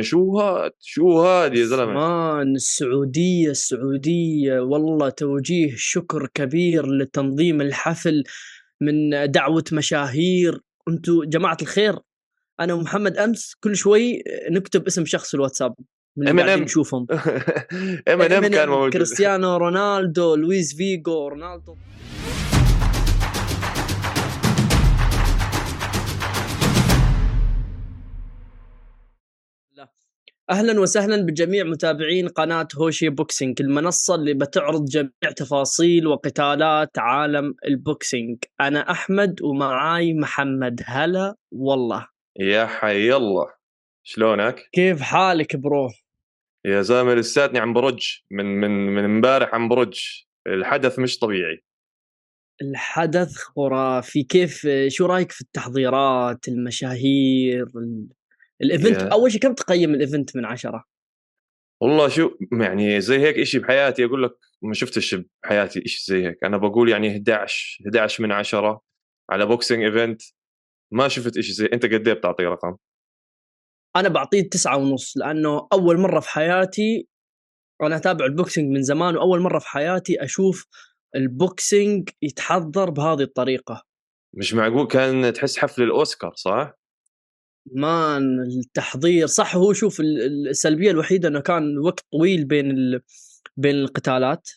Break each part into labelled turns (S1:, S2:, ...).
S1: شو هاد شو هاد يا زلمة؟
S2: man السعودية السعودية. والله توجيه شكر كبير لتنظيم الحفل من دعوة مشاهير. أنتم جماعة الخير أنا ومحمد أمس كل شوي نكتب اسم شخص في الواتساب من
S1: M&N
S2: قاعدين نشوفهم.
S1: إم إن إم كان موجود.
S2: كريستيانو رونالدو لويس فيجو رونالدو. أهلا وسهلا بجميع متابعين قناة هوشة boxing المنصة اللي بتعرض جميع تفاصيل وقتالات عالم ال boxing. أنا أحمد ومعاي محمد. هلا والله.
S1: يا حي الله. شلونك؟
S2: كيف حالك bro؟
S1: يا زلمه لساتني عم برج من من من امبارح عم برج. الحدث مش طبيعي.
S2: الحدث خرافي. كيف شو رأيك في التحضيرات المشاهير ال- ال event
S1: يا.
S2: أول شيء كم تقيم ال event من عشرة
S1: والله شو يعني زي هيك إشي بحياتي أقول لك ما شفتش بحياتي إشي زي هيك أنا بقول يعني 11 11 من عشرة على boxing event ما شفت إشي زي أنت قد إيه بتعطيه رقم؟
S2: أنا بعطيه تسعة ونص لأنه أول مرة في حياتي أنا أتابع ال boxing من زمان وأول مرة في حياتي أشوف ال boxing يتحضر بهذه الطريقة
S1: مش معقول كان تحس حفل الأوسكار صح؟
S2: man التحضير صح هو شوف ال- السلبية الوحيدة إنه كان وقت طويل بين ال... بين القتالات.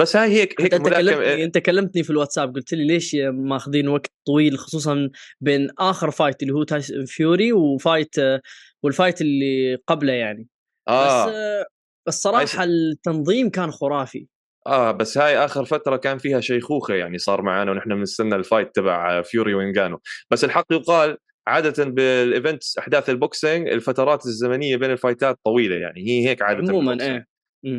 S1: بس هاي هيك هيك
S2: أنت كلمتني
S1: ملاكمه
S2: أنت كلمتني في الواتساب قلت لي ليش ماخذين وقت طويل خصوصا بين آخر fight اللي هو تايسون فيوري و fight وال fight اللي قبله يعني. بس آه، الصراحة التنظيم كان خرافي.
S1: آه بس هاي آخر فترة كان فيها شيخوخة يعني صار معنا ونحن بنستنى ال fight تبع فيوري ونغانو بس الحق يقال عادة بال events أحداث ال boxing الفترات الزمنية بين الفايتات طويلة يعني هي هيك عادة
S2: عموما.
S1: إيه.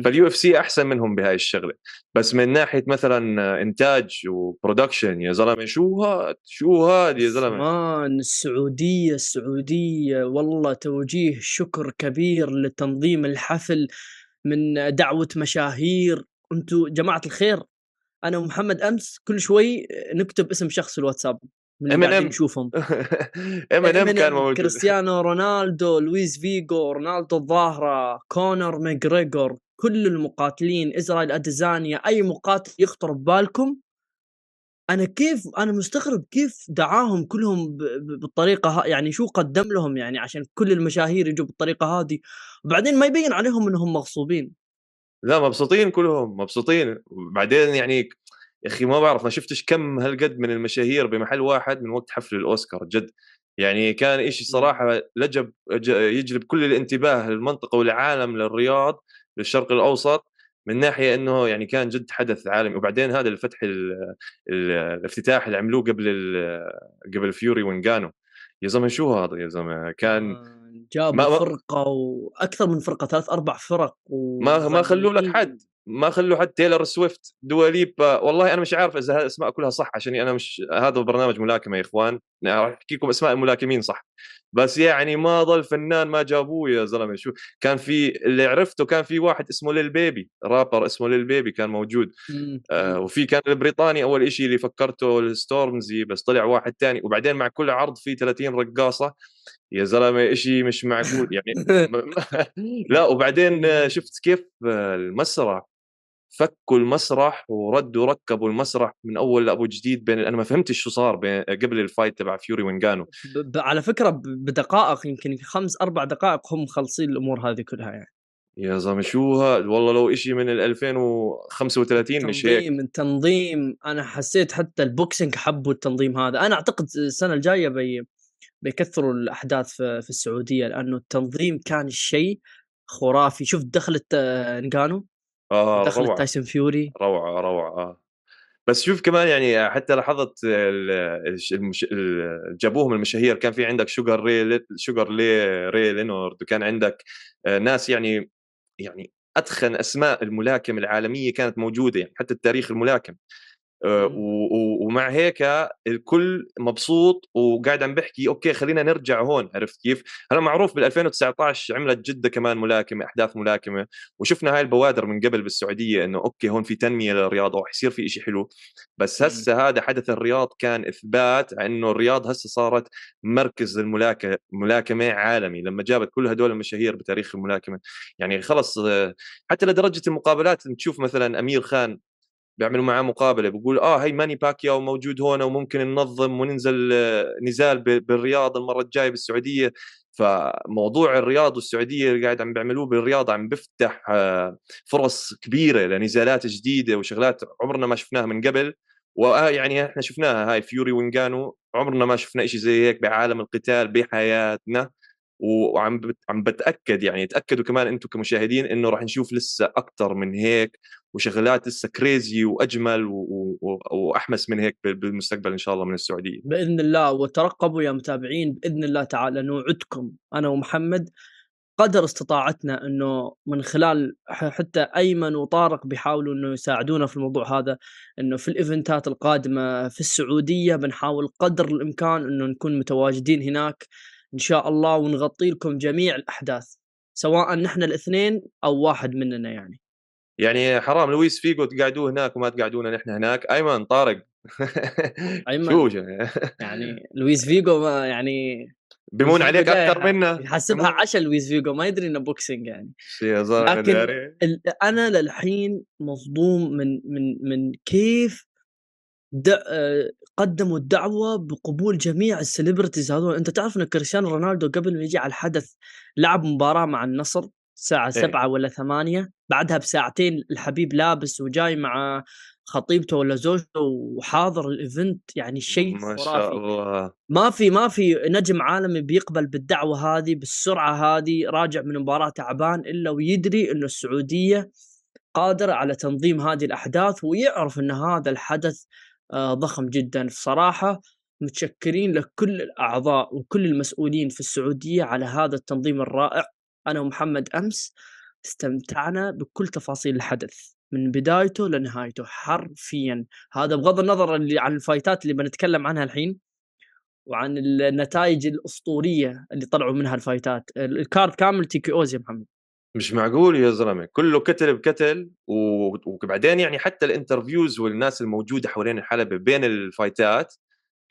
S1: فال UFC أحسن منهم بهاي الشغلة. بس من ناحية مثلا إنتاج و production يا زلمة شو هاد شو هاد يا زلمة؟
S2: man السعودية السعودية والله توجيه شكر كبير لتنظيم الحفل من دعوة مشاهير. أنتم جماعة الخير أنا ومحمد أمس كل شوي نكتب اسم شخص في الواتساب. من اللي
S1: Eminem.
S2: قاعدين نشوفهم.
S1: إم إن إم كان موجود.
S2: كريستيانو رونالدو لويس فيجو رونالدو الظاهرة كونر ماجريجور كل المقاتلين إسرائيل أديسانيا أي مقاتل يخطر ببالكم. أنا كيف أنا مستغرب كيف دعاهم كلهم بالطريقة ها يعني شو قدم لهم يعني عشان كل المشاهير يجوا بالطريقة هذه. وبعدين ما يبين عليهم إنهم مغصوبين.
S1: لا مبسوطين كلهم مبسوطين. وبعدين يعني يا أخي ما بعرف ما شفتش كم هالقد من المشاهير بمحل واحد من وقت حفل الأوسكار جد. يعني كان إشي صراحة لجب يجلب كل الانتباه للمنطقة والعالم للرياض للشرق الأوسط من ناحية إنه يعني كان جد حدث عالمي. وبعدين هذا الفتح ال- ال- الافتتاح اللي عملوه قبل قبل فيوري وينجانو يا زلمة شو هذا يا زلمة؟ كان
S2: آه، جابوا فرقة وأكثر من فرقة ثلاث أربع فرق
S1: ما ما خلوا لك. حد. ما خلوا حد تايلر سويفت دوا ليبا والله أنا مش عارف إذا الأسماء كلها صح عشان أنا مش هذا برنامج ملاكمة يا إخوان أنا راح أحكي لكم أسماء الملاكمين صح. بس يعني ما ضل فنان ما جابوه يا زلمة. شو كان في اللي عرفته كان في واحد اسمه ليل بيبي رابر اسمه ليل بيبي كان موجود. آه وفي كان البريطاني أول شيء اللي فكرته الستورمزي بس طلع واحد تاني. وبعدين مع كل عرض في 30 رقاصة يا زلمة شيء مش معقول. يعني لا وبعدين شفت كيف المسرح فكوا المسرح وردوا ركبوا المسرح من أول لأبو جديد بين أنا ما فهمتش شو صار قبل ال fight تبع فيوري
S2: ب- على فكرة بدقائق يمكن خمس أربع دقائق هم مخلصين الأمور هذه كلها يعني.
S1: يا زلمة شو هذا والله لو إشي من ال 2035 مش هيك.
S2: تنظيم التنظيم أنا حسيت حتى ال boxing حبوا التنظيم هذا. أنا أعتقد السنة الجاية بي بيكثروا الأحداث في, في السعودية لأنه التنظيم كان الشيء خرافي. شفت دخلت آه، نغانو
S1: آه
S2: دخلت
S1: روعة.
S2: تايسون فيوري.
S1: روعة روعة آه. بس شوف كمان يعني حتى لاحظت المش... ال- جابوهم المشاهير كان في عندك شوجر ري شوجر لي راي ليونارد وكان عندك آه، ناس يعني يعني أتخن أسماء الملاكم العالمية كانت موجودة يعني حتى التاريخ الملاكم. ومع هيك الكل مبسوط وقاعد عم بحكي okay خلينا نرجع هون. عرفت كيف؟ هلا معروف بال 2019 عملت جدة كمان ملاكمة أحداث ملاكمة وشفنا هاي البوادر من قبل بالسعودية إنه okay هون في تنمية للرياضة وحيصير في شيء حلو بس هسه هذا حدث الرياض كان إثبات إنه الرياض هسه صارت مركز الملاكمه عالمي لما جابت كل هدول المشاهير بتاريخ الملاكمة. يعني خلص آه، حتى لدرجة المقابلات تشوف مثلا أمير خان بيعملوا معاه مقابلة بقول آه هي ماني باكياو موجود هون وممكن ننظم وننزل آه، نزال بالرياض المرة الجاية بالسعودية. فموضوع الرياض والسعودية اللي قاعد عم بيعملوه بالرياض عم بيفتح آه، فرص كبيرة لنزالات جديدة وشغلات عمرنا ما شفناها من قبل. ويعني إحنا شفناها هاي فيوري وينجانو عمرنا ما شفنا شيء زي هيك بعالم القتال بحياتنا. وعم عم بتأكد يعني تاكدوا كمان أنتم كمشاهدين إنه راح نشوف لسه أكثر من هيك وشغلات لسه كريزي وأجمل و... و... وأحمس من هيك بالمستقبل إن شاء الله من السعودية.
S2: بإذن الله وترقبوا يا متابعين بإذن الله تعالى نوعدكم. أنا ومحمد قدر استطاعتنا إنه من خلال حتى أيمن وطارق بيحاولوا إنه يساعدونا في الموضوع هذا إنه في الإيفنتات القادمة في السعودية بنحاول قدر الإمكان إنه نكون متواجدين هناك. إن شاء الله ونغطي لكم جميع الأحداث سواء نحن الاثنين أو واحد مننا يعني.
S1: يعني حرام لويس فيجو تقعدوه هناك وما تقعدونا نحن هناك؟ أيمن طارق.
S2: أيمن. شو يعني لويس فيجو يعني
S1: بيمون عليك أكثر منا
S2: يحسبها عشاء لويس فيجو ما يدري إنه boxing يعني.
S1: لكن
S2: أنا للحين مصدوم من من من كيف قدموا الدعوة بقبول جميع ال celebrities هذول. أنت تعرف إن كريستيانو رونالدو قبل ما يجي على الحدث لعب مباراة مع النصر الساعة إيه. سبعة ولا ثمانية بعدها بساعتين الحبيب لابس وجاي مع خطيبته ولا زوجته وحاضر ال event يعني شيء
S1: ما شاء الله.
S2: ما في ما في نجم عالمي بيقبل بالدعوة هذه بالسرعة هذه راجع من مباراة تعبان إلا ويدري إنه السعودية قادرة على تنظيم هذه الأحداث ويعرف إن هذا الحدث ضخم جدا. صراحة متشكرين لكل الأعضاء وكل المسؤولين في السعودية على هذا التنظيم الرائع. أنا ومحمد أمس استمتعنا بكل تفاصيل الحدث من بدايته لنهايته حرفيا. هذا بغض النظر اللي عن الفايتات اللي بنتكلم عنها الحين وعن النتائج الأسطورية اللي طلعوا منها الفايتات. ال card كامل TKOs يا محمد.
S1: مش معقول يا زلمة كله كتل بكتل وبعدين يعني حتى ال interviews والناس الموجودة حوالين الحلبة بين الفايتات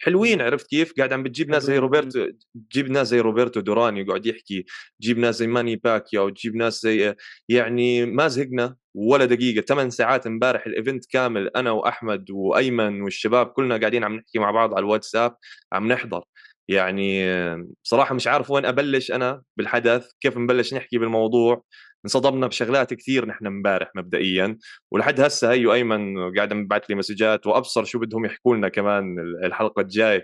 S1: حلوين عرفت كيف؟ قاعد عم بتجيب ناس زي روبرتو تجيب ناس زي روبرتو دوران يقعد يحكي، تجيب ناس زي ماني باكياو وتجيب ناس زي يعني ما زهقنا ولا دقيقة ثمان ساعات امبارح ال event كامل أنا وأحمد وأيمن والشباب كلنا قاعدين عم نحكي مع بعض على الواتساب عم نحضر. يعني بصراحة مش عارف وين أبلش أنا بالحدث، كيف نبلش نحكي بالموضوع انصدمنا بشغلات كثير نحن امبارح مبدئيا ولحد هسه هي أيمن قاعد مبعث لي مسجات وأبصر شو بدهم يحكوا لنا كمان الحلقة الجاي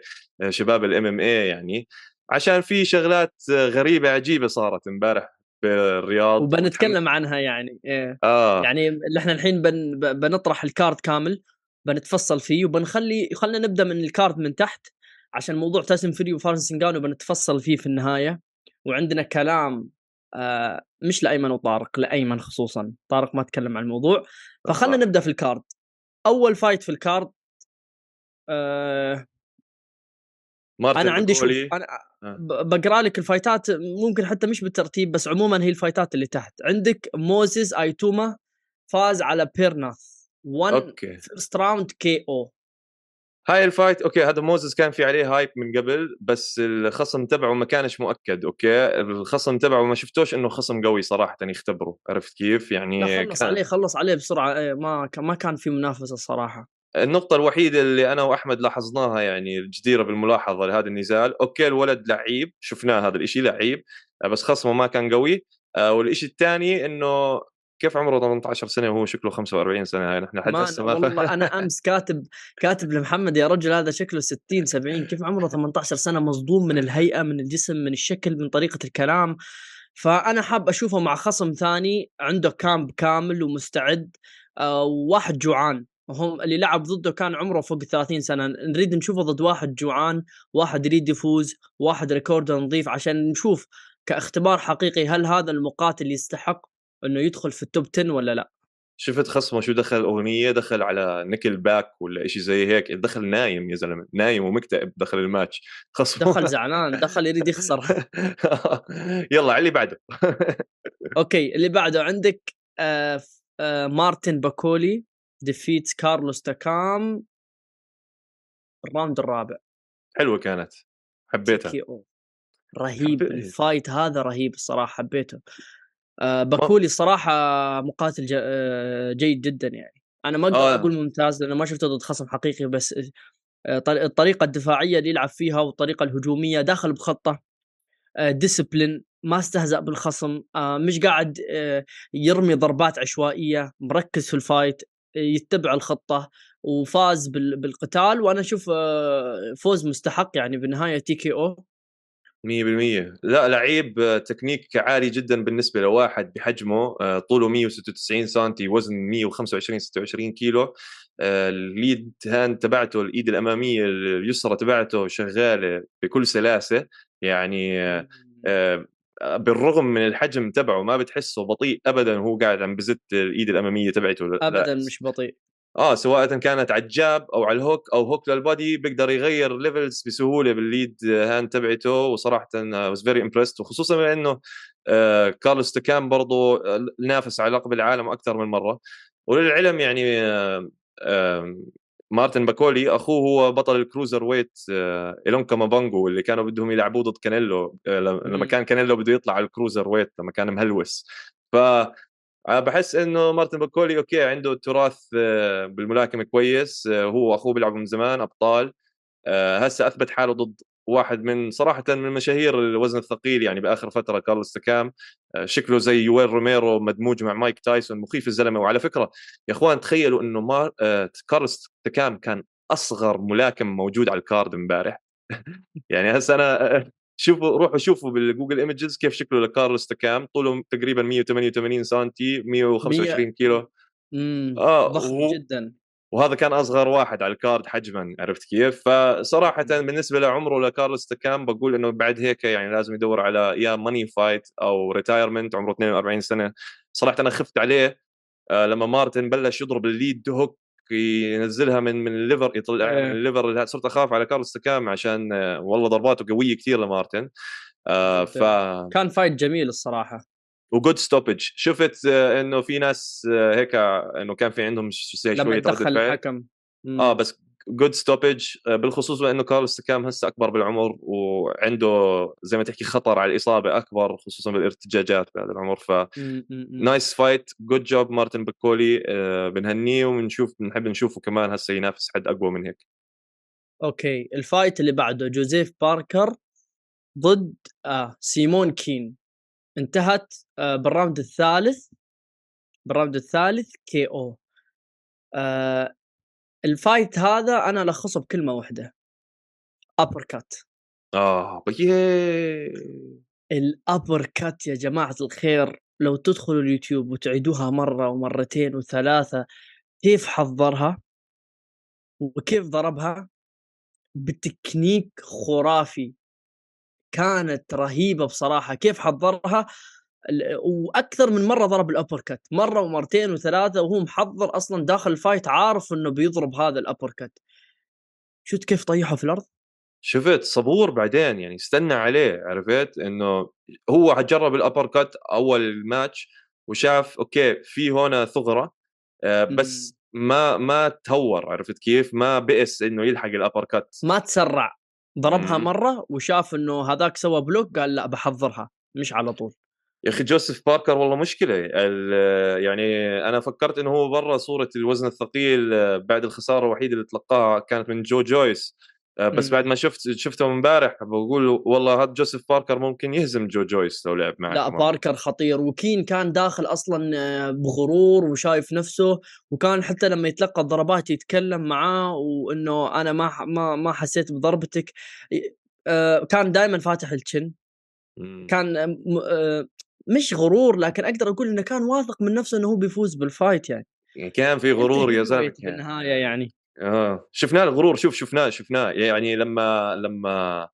S1: شباب ال MMA يعني عشان في شغلات غريبة عجيبة صارت امبارح بالرياض
S2: وبنتكلم عنها يعني إيه.
S1: آه.
S2: يعني اللي إحنا الحين بن بنطرح ال card كامل بنتفصل فيه وبنخلي خلينا نبدأ من ال card من تحت عشان موضوع تاسم فري وفارس سنجانو بنتفصل فيه في النهاية. وعندنا كلام آه مش لأيمن وطارق لأيمن خصوصا. طارق ما تكلم عن الموضوع. فخلنا نبدأ في ال card. أول fight في ال card آه أنا عندي شوف أنا آه. بقرأ لك ال fightات ممكن حتى مش بالترتيب بس عموما هي ال fightات اللي تحت. عندك موزيس إيتاوما فاز على بيرناث 1 first round KO
S1: هاي ال fight okay هذا موزيس كان في عليه hype من قبل بس الخصم تبعه ما كانش مؤكد okay؟ الخصم تبعه ما شفتوش إنه خصم قوي صراحة يختبره عرفت كيف؟ يعني
S2: خلص كان... عليه خلص عليه بسرعة إيه، ما ما كان في منافسة الصراحه
S1: النقطة الوحيدة اللي أنا وأحمد لاحظناها يعني الجديرة بالملاحظة لهذا النزال أوكي الولد لعيب شفناه هذا الإشي لعيب بس خصمه ما كان قوي. آه، والإشي الثاني إنه كيف عمره 18 سنة وهو شكله 45 سنة هاي؟ نحن
S2: لحد هسه ما والله أنا أمس كاتب كاتب لمحمد يا رجل هذا شكله 60 70 كيف عمره 18 سنة؟ مصدوم من الهيئة من الجسم من الشكل من طريقة الكلام. فأنا حاب أشوفه مع خصم ثاني عنده camp كامل ومستعد. آه واحد جوعان. وهو اللي لعب ضده كان عمره فوق 30 سنة. نريد نشوفه ضد واحد جوعان واحد يريد يفوز واحد record نظيف عشان نشوف كاختبار حقيقي هل هذا المقاتل يستحق إنه يدخل في ال top 10 ولا لأ؟
S1: شفت خصمه شو دخل أغنية دخل على نيكلباك ولا شيء زي هيك. دخل نايم يا زلمة. نايم ومكتئب دخل الماتش.
S2: خصمه دخل زعلان. دخل يريد يخسر.
S1: يلا على اللي بعده.
S2: okay. اللي بعده عندك آه آه مارتن باكولي defeat كارلوس تاكام ال round الرابع.
S1: حلوة كانت. حبيتها.
S2: رهيب. حبيت. ال fight هذا رهيب الصراحة. حبيته. باكولي صراحة مقاتل آه جيد جدا يعني. أنا ما أقدر آه. أقول ممتاز لأنه ما شفته ضد خصم حقيقي بس آه الطريقة الدفاعية اللي يلعب فيها والطريقة الهجومية داخل بخطة discipline آه، ما استهزأ بالخصم آه، مش قاعد آه، يرمي ضربات عشوائية مركز في ال fight يتبع الخطة وفاز بالقتال. وأنا أشوف فوز مستحق يعني بالنهايه TKO
S1: 100% لا لعيب تكنيك عالي جدا بالنسبة لواحد بحجمه طوله 196 سم وزن 125 26 كيلو. ال lead hand تبعته الإيد الأمامية اليسرى تبعته شغالة بكل سلاسة. يعني بالرغم من الحجم تبعه ما بتحسه بطيء ابدا وهو قاعد عم بزت الإيد الأمامية تبعته.
S2: ابدا مش بطيء.
S1: آه سواء كانت على ال jab أو على ال hook أو hook لل body بيقدر يغير levels بسهولة بال lead hand تبعته وصراحه was very impressed وخصوصا لأنه آه كارلوس تكام برضه نافس على لقب العالم أكثر من مرة. وللعلم يعني آه آه مارتن باكولي أخوه هو بطل ال cruiserweight آه إيلونغا ماكابو اللي كانوا بدهم يلعبوه ضد كانيلو آه لما كان كانيلو بده يطلع على ال cruiserweight لما كان مهلوس. ف بحس إنه مارتن باكولي okay عنده تراث آه، بالملاكمة كويس آه، هو وأخوه بيلعبوا من زمان أبطال. هسه أثبت حاله ضد واحد من صراحة من مشاهير الوزن الثقيل يعني بآخر فترة كارلوس تكام شكله زي يويل روميرو مدموج مع مايك تايسون مخيف الزلمة. وعلى فكرة يا إخوان تخيلوا إنه مار... كارلوس تكام كان أصغر ملاكم موجود على ال card امبارح. يعني هسه أنا شوفوا روحوا شوفوا بال Google Images كيف شكله لكارلوس تكام طوله تقريبا 188 سم 125 كيلو.
S2: امم آه ضخم و... جدا.
S1: وهذا كان أصغر واحد على ال card حجما عرفت كيف؟ فصراحه بالنسبة لعمره لكارلوس تكام بقول إنه بعد هيك يعني لازم يدور على يا money fight أو retirement عمره 42 سنة. صراحة أنا خفت عليه آه لما مارتن بلش يضرب ال lead hook ينزلها من من ال liver يطلع من ال liver. صرت أخاف على كارلوس تكام عشان آه، والله ضرباته قوية كثير لمارتن. آه ف
S2: كان fight جميل الصراحة.
S1: و good stoppage شفت آه إنه في ناس آه هيك إنه كان في عندهم شوية
S2: لما دخل الحكم.
S1: آه بس good stoppage آه، بالخصوص لأنه كارلوس تكام هسه أكبر بالعمر وعنده زي ما تحكي خطر على الإصابة أكبر خصوصا بالارتجاجات بهذا العمر ف nice fight good job مارتن بكولي آه، بنهنيه وبنشوف بنحب نشوفه كمان هسه ينافس حد أقوى من هيك.
S2: okay ال fight اللي بعده جوزيف باركر ضد آه سايمون كين. انتهت آه بال round الثالث بال round الثالث KO. آه ال fight هذا أنا ألخصه بكلمة واحدة.
S1: uppercut آه
S2: ال uppercut يا جماعة الخير لو تدخلوا اليوتيوب وتعيدوها مرة ومرتين وثلاثة كيف حضرها وكيف ضربها؟ بتكنيك خرافي. كانت رهيبة بصراحة. كيف حضرها وأكثر من مرة ضرب ال uppercut مرة ومرتين وثلاثة وهو محضر أصلا داخل ال fight عارف إنه بيضرب هذا ال uppercut شفت كيف طيحه في الأرض؟
S1: شفت صبور بعدين يعني استنى عليه عرفت؟ إنه هو جرب ال uppercut أول ماتش وشاف okay في هنا ثغرة آه بس ما ما تهور عرفت كيف؟ ما بئس إنه يلحق ال uppercut
S2: ما تسرع. ضربها مرة وشاف إنه هذاك سوى block قال لا بحضرها مش على طول.
S1: يا أخي جوزيف باركر والله مشكلة. يعني أنا فكرت إنه هو برا صورة الوزن الثقيل بعد الخسارة الوحيدة اللي تلقاها كانت من جو جويس. بس بعد ما شفت شفته امبارح بقول والله هذا جوزيف باركر ممكن يهزم جو جويس لو لعب معه
S2: لا باركر خطير. وكين كان داخل أصلا بغرور وشايف نفسه وكان حتى لما يتلقى الضربات يتكلم معاه وإنه أنا ما ما ما حسيت بضربتك. كان دائما فاتح ال chin كان مش غرور لكن أقدر أقول إنه كان واثق من نفسه إنه هو بيفوز بال fight يعني,
S1: يعني كان في غرور يا زلمة
S2: بالنهايه يعني.
S1: آه. شفناه الغرور شوف شفناه شفناه. يعني لما لما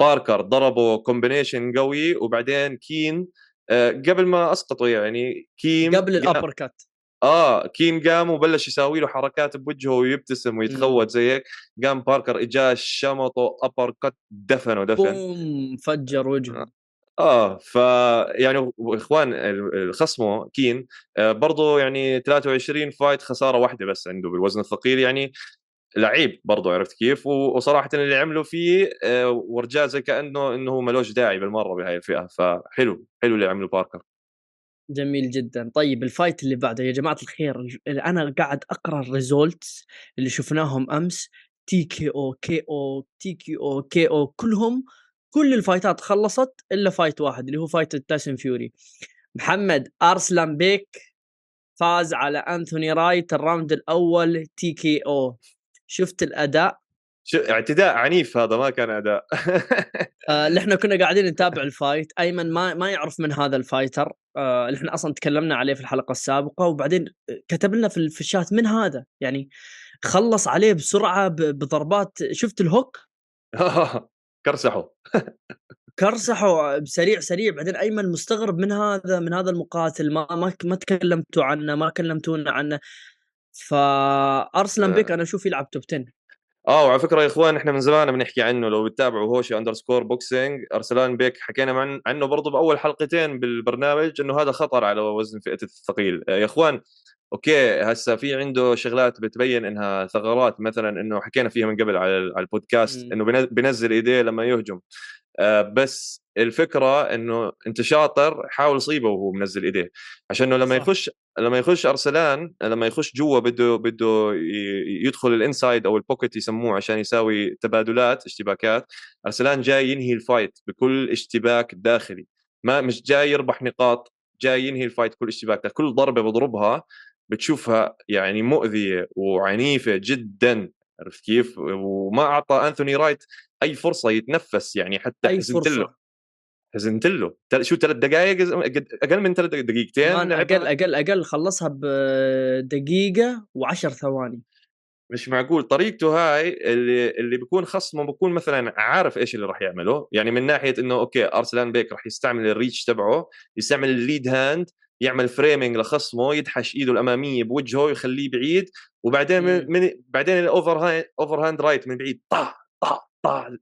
S1: باركر ضربه combination قوي وبعدين كين آه، قبل ما أسقطه يعني كيم
S2: قبل ال uppercut
S1: آه كين قام وبلش يساوي له حركات بوجهه ويبتسم ويتخوت زي هيك. قام باركر اجاه شمطه uppercut دفنه دفن.
S2: بوم فجر وجهه.
S1: آه ف يعني إخوان خصمه كين آه برضه يعني 23 fight خسارة واحدة بس عنده بالوزن الثقيل يعني لعيب برضه عرفت كيف؟ وصراحة اللي عمله فيه آه ورجاه زي كأنه إنه ملوش داعي بالمرة بهاي الفئة فحلو حلو اللي عمله باركر.
S2: جميل جدا. طيب ال fight اللي بعده يا جماعة الخير أنا قاعد أقرأ ال results اللي شفناهم أمس تي كي أو كي أو تي كي أو كي أو كلهم كل ال fight ات خلصت إلا fight واحد اللي هو fight تايسون فيوري. محمد أرسلان بيك فاز على أنثوني رايت ال round الأول TKO. شفت الأداء؟
S1: شو اعتداء عنيف هذا ما كان أداء.
S2: آه اللي إحنا كنا قاعدين نتابع ال fight. أيمن ما ما يعرف من هذا ال fighter. آه اللي إحنا أصلا تكلمنا عليه في الحلقة السابقة وبعدين كتب لنا في الشات من هذا؟ يعني خلص عليه بسرعة بضربات شفت ال hook؟
S1: كرسحوا
S2: كرسحوا بسريع سريع بعدين أيمن مستغرب من هذا من هذا المقاتل ما ما ما تكلمتوا عنه ما كلمتونا عنه. فأرسلان بيك أنا أشوف يلعب top 10
S1: آه وعلى فكرة يا إخوان إحنا من زمان بنحكي عنه لو بتتابعوا هوشة underscore boxing أرسلان بيك حكينا عنه برضه بأول حلقتين بالبرنامج إنه هذا خطر على وزن فئة الثقيل. يا إخوان okay هسه في عنده شغلات بتبين إنها ثغرات مثلا إنه حكينا فيها من قبل على البودكاست إنه بنزل إيديه لما يهجم. آه بس الفكرة إنه أنت شاطر حاول تصيبه وهو منزل إيديه. عشان إنه لما صح. يخش لما يخش أرسلان لما يخش جوا بده بده يدخل ال inside أو ال pocket يسموه عشان يساوي تبادلات اشتباكات أرسلان جاي ينهي ال fight بكل اشتباك داخلي. ما مش جاي يربح نقاط جاي ينهي ال fight كل اشتباك. كل ضربة بضربها بتشوفها يعني مؤذية وعنيفة جدا عرفت كيف؟ وما أعطى أنثوني رايت أي فرصة يتنفس يعني حتى
S2: أي فرصة؟
S1: حزنت له. شو ثلاث دقائق أقل من ثلاث دقيقتين
S2: أقل أقل أقل خلصها بدقيقه و10 ثواني.
S1: مش معقول. طريقته هاي اللي اللي بيكون خصمه بيكون مثلا عارف إيش اللي راح يعمله. يعني من ناحية إنه okay أرسلان بيك راح يستعمل ال reach تبعه يستعمل ال lead hand يعمل framing لخصمه يدحش إيده الأمامية بوجهه يخليه بعيد وبعدين من, من بعدين ال overhand overhand right من بعيد طا طا طا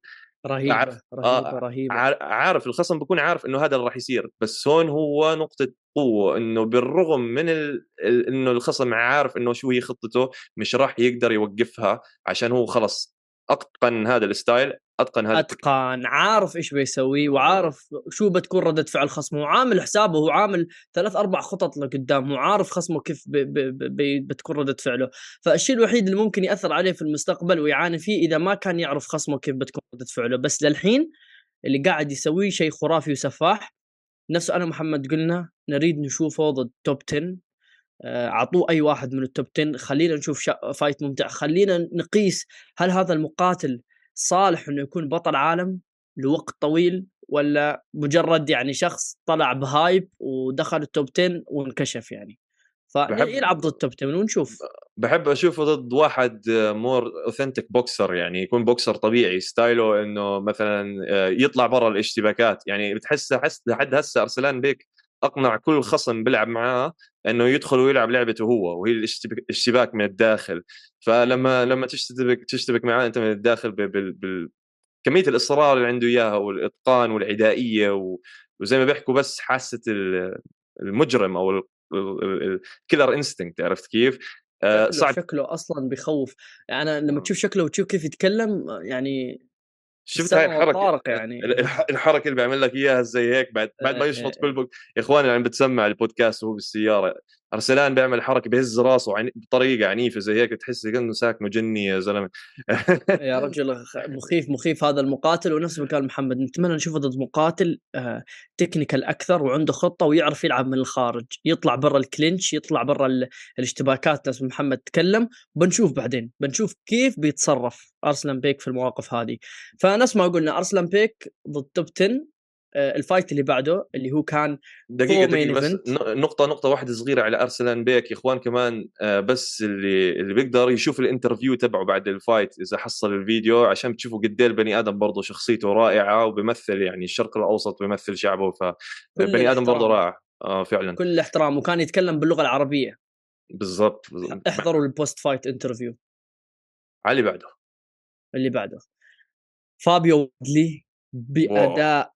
S2: رهيبة عارف رهيبة آه رهيبة.
S1: عارف الخصم بيكون عارف إنه هذا اللي راح يصير بس هون هو نقطة قوة إنه بالرغم من ال... إنه الخصم عارف إنه شو هي خطته مش راح يقدر يوقفها عشان هو خلص أتقن هذا ال style أتقن هذا
S2: أتقن عارف إيش بيسوي وعارف شو بتكون ردة فعل خصمه وعامل حسابه هو عامل ثلاث أربع خطط لقدام وعارف خصمه كيف بي بي بي بتكون ردة فعله. فالشيء الوحيد اللي ممكن يأثر عليه في المستقبل ويعاني فيه إذا ما كان يعرف خصمه كيف بتكون ردة فعله. بس للحين اللي قاعد يسويه شيء خرافي وسفاح نفسه أنا محمد قلنا نريد نشوفه ضد top 10 آه، أعطوه أي واحد من ال top 10 خلينا نشوف fight ممتع. خلينا نقيس هل هذا المقاتل صالح إنه يكون بطل عالم لوقت طويل ولا مجرد يعني شخص طلع ب hype ودخل ال top 10 وانكشف يعني. فيلعب ضد top 10 ونشوف.
S1: بحب أشوفه ضد واحد more authentic boxer يعني يكون بوكسر طبيعي style ه إنه مثلا آه، يطلع برا الاشتباكات. يعني بتحس حس لحد هسه أرسلان بيك أقنع كل خصم بيلعب معاه إنه يدخل ويلعب لعبته هو وهي الاشتباك من الداخل. فلما لما تشتبك تشتبك معاه أنت من الداخل بال بال كمية الإصرار اللي عنده إياها والإتقان والعدائية وزي ما بيحكوا بس حاسة المجرم أو ال killer instinct عرفت كيف؟
S2: آه، صعب. شكله أصلا بيخوف. يعني أنا لما تشوف شكله وتشوف كيف يتكلم يعني
S1: شفت هاي الحركة يعني الحركة اللي بيعمل لك إياها زي هيك بعد بعد ما يشفط كل بوك... يا إخواني يعني بتسمع البودكاست وهو بالسيارة. أرسلان بيعمل حركة بهز راسه عن... بطريقة عنيفة زي هيك تحس كانه ساكنه جني يا زلمة.
S2: يا رجل مخيف مخيف هذا المقاتل. ونفس ما قال محمد نتمنى نشوفه ضد مقاتل آه technical أكثر وعنده خطة ويعرف يلعب من الخارج. يطلع برا ال clinch يطلع برا الاشتباكات نفس محمد تكلم. بنشوف بعدين بنشوف كيف بيتصرف أرسلان بيك في المواقف هذه. فنفس ما قلنا أرسلان بيك ضد top 10 آه، ال fight اللي بعده اللي هو كان
S1: دقيقة دقيقة بس نقطة نقطة واحدة صغيرة على أرسلان بيك يا إخوان كمان آه، بس اللي اللي بيقدر يشوف ال interview تبعه بعد ال fight إذا حصل الفيديو عشان تشوفوا قد إيه البني آدم برضه شخصيته رائعة وبيمثل يعني الشرق الأوسط بيمثل شعبه فبني آدم برضه رائع. آه فعلا.
S2: كل الاحترام وكان يتكلم باللغة العربية.
S1: بالضبط
S2: احضروا ال post-fight
S1: interview اللي بعده.
S2: اللي بعده. فابيو واردلي بأداء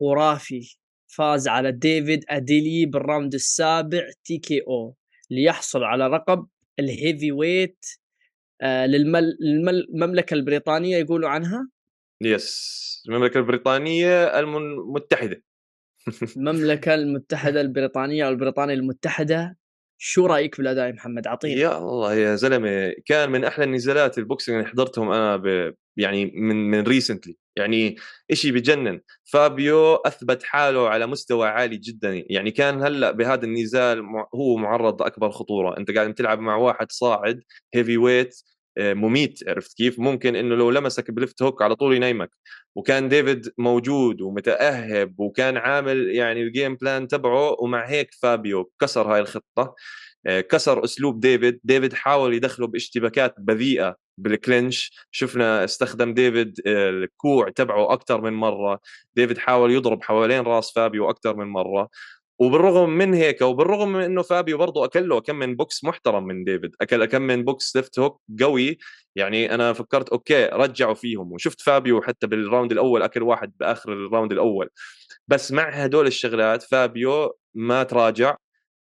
S2: خرافي فاز على ديفيد أديلي بال round السابع TKO ليحصل على لقب ال heavyweight آه للمملكه البريطانية يقولوا عنها؟
S1: yes المملكة البريطانية المتحدة.
S2: المملكة المتحدة البريطانية أو البريطانية المتحدة؟ شو رأيك بالاداء محمد؟ عطينا
S1: يا الله يا زلمة كان من أحلى النزالات ال boxing اللي حضرتهم أنا ب... يعني من من recently يعني شيء بجنن. فابيو أثبت حاله على مستوى عالي جدا. يعني كان هلأ بهذا النزال هو معرض لأكبر خطورة. أنت قاعد تلعب مع واحد صاعد heavyweight مميت عرفت كيف؟ ممكن إنه لو لمسك ب left hook على طول ينيمك. وكان ديفيد موجود ومتأهب وكان عامل يعني ال game plan تبعه ومع هيك فابيو كسر هاي الخطة. آه، كسر أسلوب ديفيد. ديفيد حاول يدخله باشتباكات بذيئة بال clinch شفنا استخدم ديفيد آه، الكوع تبعه أكثر من مرة. ديفيد حاول يضرب حوالين راس فابيو أكثر من مرة. وبالرغم من هيك وبالرغم من إنه فابيو برضه أكل له كم من بوكس محترم من ديفيد أكل كم من بوكس left hook قوي يعني أنا فكرت okay رجعوا فيهم وشفت فابيو حتى بال round الأول أكل واحد بآخر ال round الأول. بس مع هدول الشغلات فابيو ما تراجع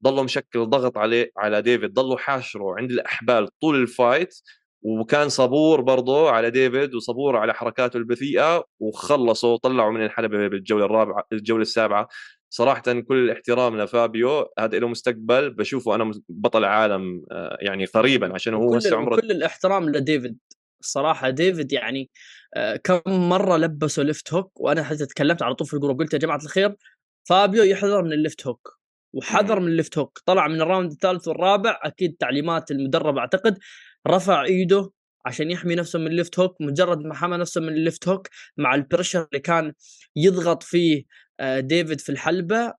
S1: ضله مشكل ضغط عليه على ديفيد ضله حاشره عند الأحبال طول ال fight وكان صبور برضه على ديفيد وصبور على حركاته البذيئة وخلص طلعه من الحلبة بالجولة الرابعة الجولة السابعة. صراحة كل الاحترام لفابيو هذا له مستقبل بشوفه أنا بطل عالم آه، يعني قريبا عشان هو
S2: هسه عمره كل الاحترام لديفيد. الصراحه ديفيد يعني آه، كم مرة لبسوا left hook وأنا حتى تكلمت على طول في ال group قلت يا جماعة الخير فابيو يحذر من ال left hook وحذر من ال left hook طلع من ال round الثالث والرابع أكيد تعليمات المدرب أعتقد رفع إيده عشان يحمي نفسه من ال left hook مجرد ما حمى نفسه من ال left hook مع ال pressure اللي كان يضغط فيه ديفيد في الحلبة.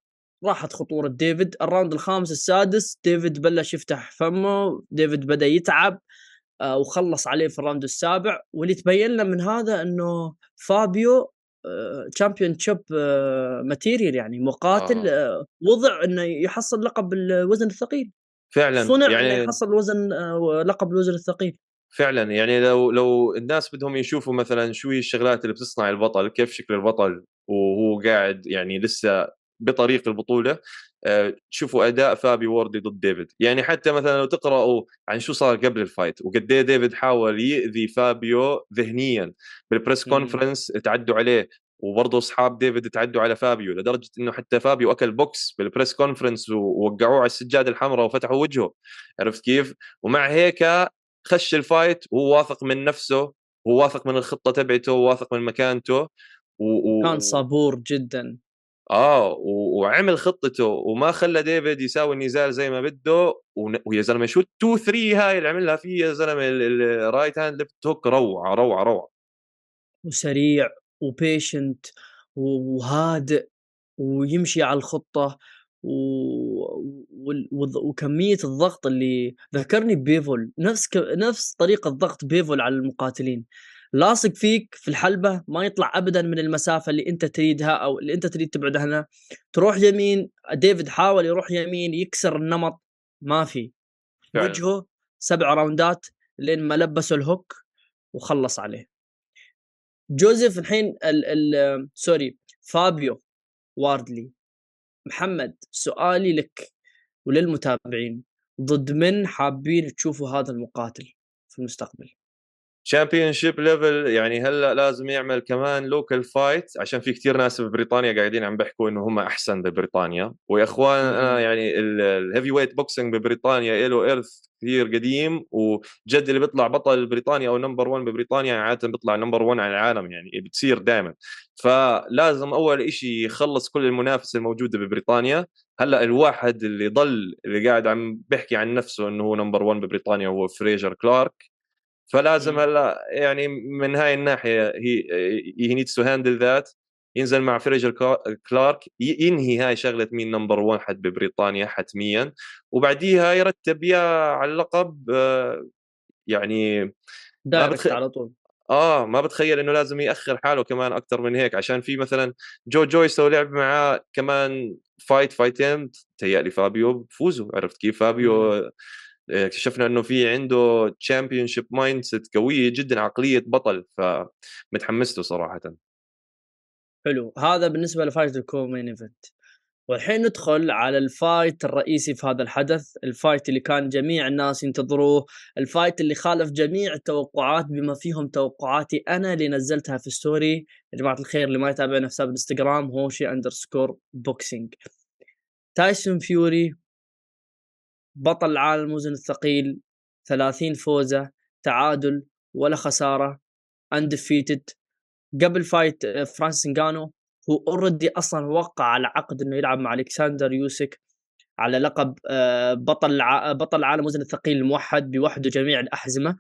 S2: راحت خطورة ديفيد. ال round الخامس السادس ديفيد بلش يفتح فمه ديفيد بدأ يتعب آه، وخلص عليه في ال round السابع. واللي تبين لنا من هذا إنه فابيو championship material يعني مقاتل آه. وضع إنه يحصل لقب الوزن الثقيل.
S1: فعلا
S2: صنع يعني يحصل الوزن لقب الوزن الثقيل.
S1: فعلا. يعني لو لو الناس بدهم يشوفوا مثلا شو هي الشغلات اللي بتصنع البطل كيف شكل البطل وهو قاعد يعني لسه بطريق البطولة آه، تشوفوا أداء فابيو واردلي ضد ديفيد. يعني حتى مثلا لو تقرأوا عن شو صار قبل ال fight وقد إيه ديفيد حاول يأذي فابيو ذهنيا بال press conference تعدوا عليه وبرضه أصحاب ديفيد تعدوا على فابيو لدرجة إنه حتى فابيو أكل بوكس بال press conference ووقعوه على السجادة الحمراء وفتحوا وجهه. عرفت كيف؟ ومع هيك خش ال fight وهو واثق من نفسه هو واثق من الخطة تبعته وواثق من مكانته
S2: و... و... كان صبور جدا.
S1: آه و... وعمل خطته وما خلى ديفيد يساوي النزال زي ما بده ويا زلمة شو ال 2 3 هاي اللي عملها فيه يا زلمة ال right hand left hook روعة روعة روعة.
S2: وسريع و patient وهادئ ويمشي على الخطة و... وكمية الضغط اللي ذكرني بيفول نفس ك... نفس طريقة ضغط بيفول على المقاتلين. لاصق فيك في الحلبة ما يطلع ابدا من المسافة اللي أنت تريدها أو اللي أنت تريد تبعد عنها. تروح يمين ديفيد حاول يروح يمين يكسر النمط ما في. وجهه سبع round ات لين ما لبسوا ال hook وخلص عليه. جوزيف الحين ال ال sorry فابيو واردلي. محمد سؤالي لك. وللمتابعين ضد من حابين تشوفوا هذا المقاتل في المستقبل.
S1: championship level يعني هلا لازم يعمل كمان local fight عشان في كثير ناس ببريطانيا قاعدين عم بيحكوا إنه هم أحسن ببريطانيا. ويا اخوان أنا يعني ال heavyweight boxing ببريطانيا له ارث كثير قديم وجد اللي بيطلع بطل بريطانيا أو number 1 ببريطانيا عادة بيطلع number 1 على العالم يعني بتصير دائما فلازم أول شيء يخلص كل المنافسة الموجودة ببريطانيا. هلأ الواحد اللي ضل اللي قاعد عم بيحكي عن نفسه إنه هو number 1 ببريطانيا هو فريجر كلارك فلازم هلأ يعني من هاي الناحية he he needs to handle that ينزل مع فريجر كلارك ينهي هاي شغلة مين number واحد ببريطانيا حتميا وبعديها يرتب يا على اللقب آه، يعني
S2: direct على طول.
S1: آه ما بتخيل إنه لازم يأخر حاله كمان أكثر من هيك عشان في مثلا جو جويس لو لعب معاه كمان fight fight ين تهيألي فابيو بفوزوا عرفت كيف؟ فابيو اكتشفنا إنه في عنده championship mindset قوية جدا عقلية بطل فمتحمس له صراحة.
S2: حلو. هذا بالنسبة ل fight ال co-main event. والحين ندخل على ال fight الرئيسي في هذا الحدث ال fight اللي كان جميع الناس ينتظروه ال fight اللي خالف جميع التوقعات بما فيهم توقعاتي أنا اللي نزلتها في story يا جماعة الخير اللي ما يتابعنا في حساب الإنستغرام Hosheh underscore boxing تايسون فيوري بطل العالم الوزن الثقيل 30 فوزة تعادل ولا خسارة undefeated قبل fight آه، فرانسيس انجانو هو already أصلا وقع على عقد إنه يلعب مع ألكسندر يوسك على لقب آه، بطل بطل العالم وزن الثقيل الموحد بوحده جميع الأحزمة.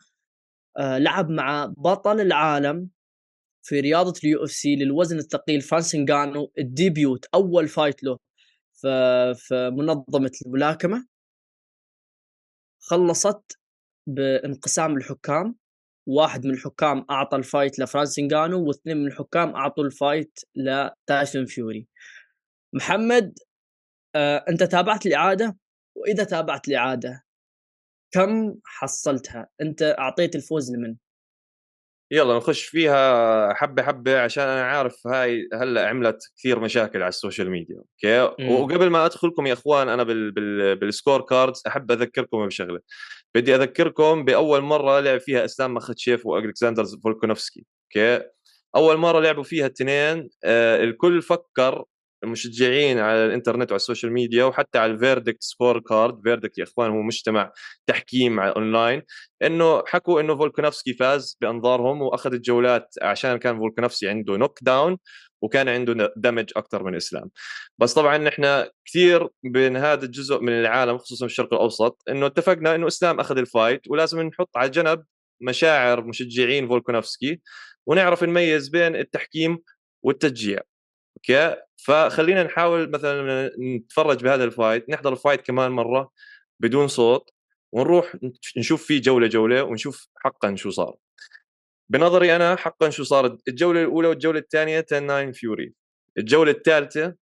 S2: آه، لعب مع بطل العالم في رياضة ال UFC للوزن الثقيل فانسنجانو ال debut أول fight له في منظمة الملاكمة. خلصت بانقسام الحكام. واحد من الحكام أعطى ال fight لفرانسيس انجانو واثنين من الحكام أعطوا ال fight لتايسون فيوري. محمد آه، أنت تابعت الإعادة؟ وإذا تابعت الإعادة كم حصلتها؟ أنت أعطيت الفوز لمن؟
S1: يلا نخش فيها حبة حبة عشان أنا عارف هاي هلأ عملت كثير مشاكل على ال social media. okay؟ مم. وقبل ما أدخلكم يا إخوان أنا بال بال بال scorecards أحب أذكركم بشغلة. بدي أذكركم بأول مرة لعب فيها إسلام مخاتشيف وألكسندر فولكانوفسكي. okay؟ أول مرة لعبوا فيها الاثنين آه الكل فكر المشجعين على الإنترنت وعلى ال social media وحتى على ال Verdict scorecard Verdict يا إخوان هو مجتمع تحكيم على اونلاين إنه حكوا إنه فولكانوفسكي فاز بأنظارهم وأخذ الجولات عشان كان فولكانوفسكي عنده knockdown وكان عنده damage أكثر من إسلام. بس طبعا نحن كثير بين هذا الجزء من العالم خصوصا الشرق الأوسط إنه اتفقنا إنه إسلام أخذ ال fight ولازم نحط على جنب مشاعر مشجعين فولكانوفسكي ونعرف نميز بين التحكيم والتشجيع. okay. فخلينا نحاول مثلا نتفرج بهذا ال fight نحضر ال fight كمان مرة بدون صوت ونروح نشوف فيه جولة جولة ونشوف حقا شو صار. بنظري أنا حقا شو صار الجولة الأولى والجولة الثانية 10 9 فيوري الجولة الثالثة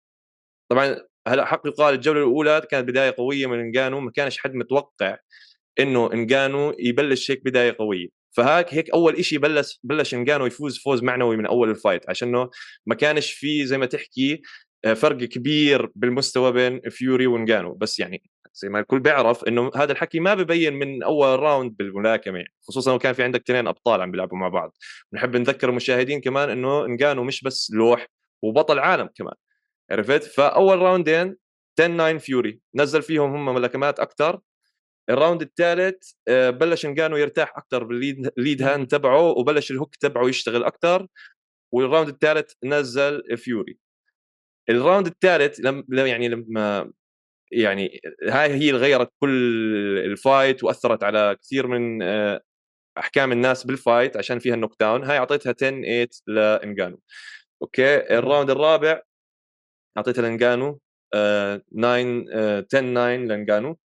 S1: طبعا هلا حق يقال الجولة الأولى كانت بداية قوية من إنجانو ما كانش حد متوقع إنه إنجانو يبلش هيك بداية قوية. فهاك هيك أول شيء بلش بلش إنجانو يفوز فوز معنوي من أول ال fight عشانه ما كانش في زي ما تحكي آه، فرق كبير بالمستوى بين فيوري وإنجانو. بس يعني زي ما الكل بيعرف إنه هذا الحكي ما ببين من أول round بالملاكمة خصوصا لو كان في عندك اثنين أبطال عم بيلعبوا مع بعض. بنحب نذكر المشاهدين كمان إنه إنجانو مش بس لوح وبطل عالم كمان. عرفت؟ فأول round ين 10 9 فيوري. نزل فيهم هم ملاكمات أكثر ال round الثالث آه، بلش انجانو يرتاح أكثر بال lead hand تبعه وبلش ال hook تبعه يشتغل أكثر وال round الثالث نزل فيوري. ال round الثالث لما يعني لما يعني هاي هي اللي غيرت كل ال fight وأثرت على كثير من آه، أحكام الناس بال fight عشان فيها ال knockdown. هاي أعطيتها 10 8 لانجانو okay ال round الرابع أعطيتها لانجانو 9 10 9 لانجانو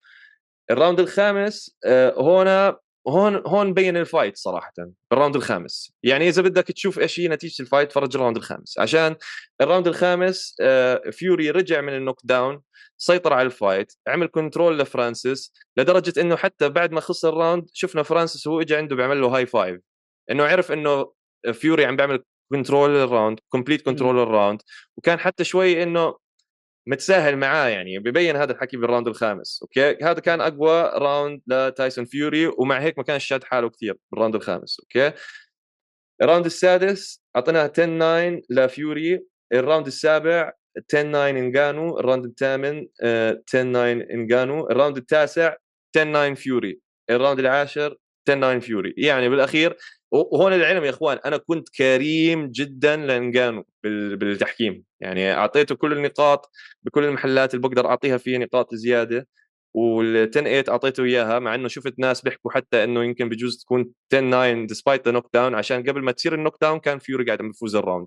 S1: ال round الخامس آه، هون هون هون بين ال fight صراحة بال round الخامس. يعني إذا بدك تشوف إيش هي نتيجة ال fight تفرج ال round الخامس. عشان ال round الخامس فيوري آه، رجع من ال knockdown سيطر على ال fight عمل control لفرانسيس لدرجة إنه حتى بعد ما خسر ال round شفنا فرانسيس هو اجى عنده بيعمل له high five إنه عرف إنه فيوري عم بيعمل control لل round complete control لل round وكان حتى شوي إنه متساهل معاه يعني ببين هذا الحكي بال round الخامس okay؟ هذا كان أقوى round لتايسون فيوري ومع هيك ما كانش شاد حاله كثير بال round الخامس okay؟ ال round السادس اعطيناها 10 9 لفيوري ال round السابع 10 9 انجانو ال round الثامن 10 9 انجانو ال round التاسع 10 9 فيوري ال round العاشر 10 9 فيوري يعني بالأخير وهون العلم يا إخوان أنا كنت كريم جدا لإنجانو بالتحكيم. يعني أعطيته كل النقاط بكل المحلات اللي بقدر أعطيها فيها نقاط زيادة وال 10 8 أعطيته إياها مع إنه شفت ناس بيحكوا حتى إنه يمكن بجوز تكون 10 9 despite the knockdown عشان قبل ما تصير ال knockdown كان فيوري قاعد عم بيفوز ال round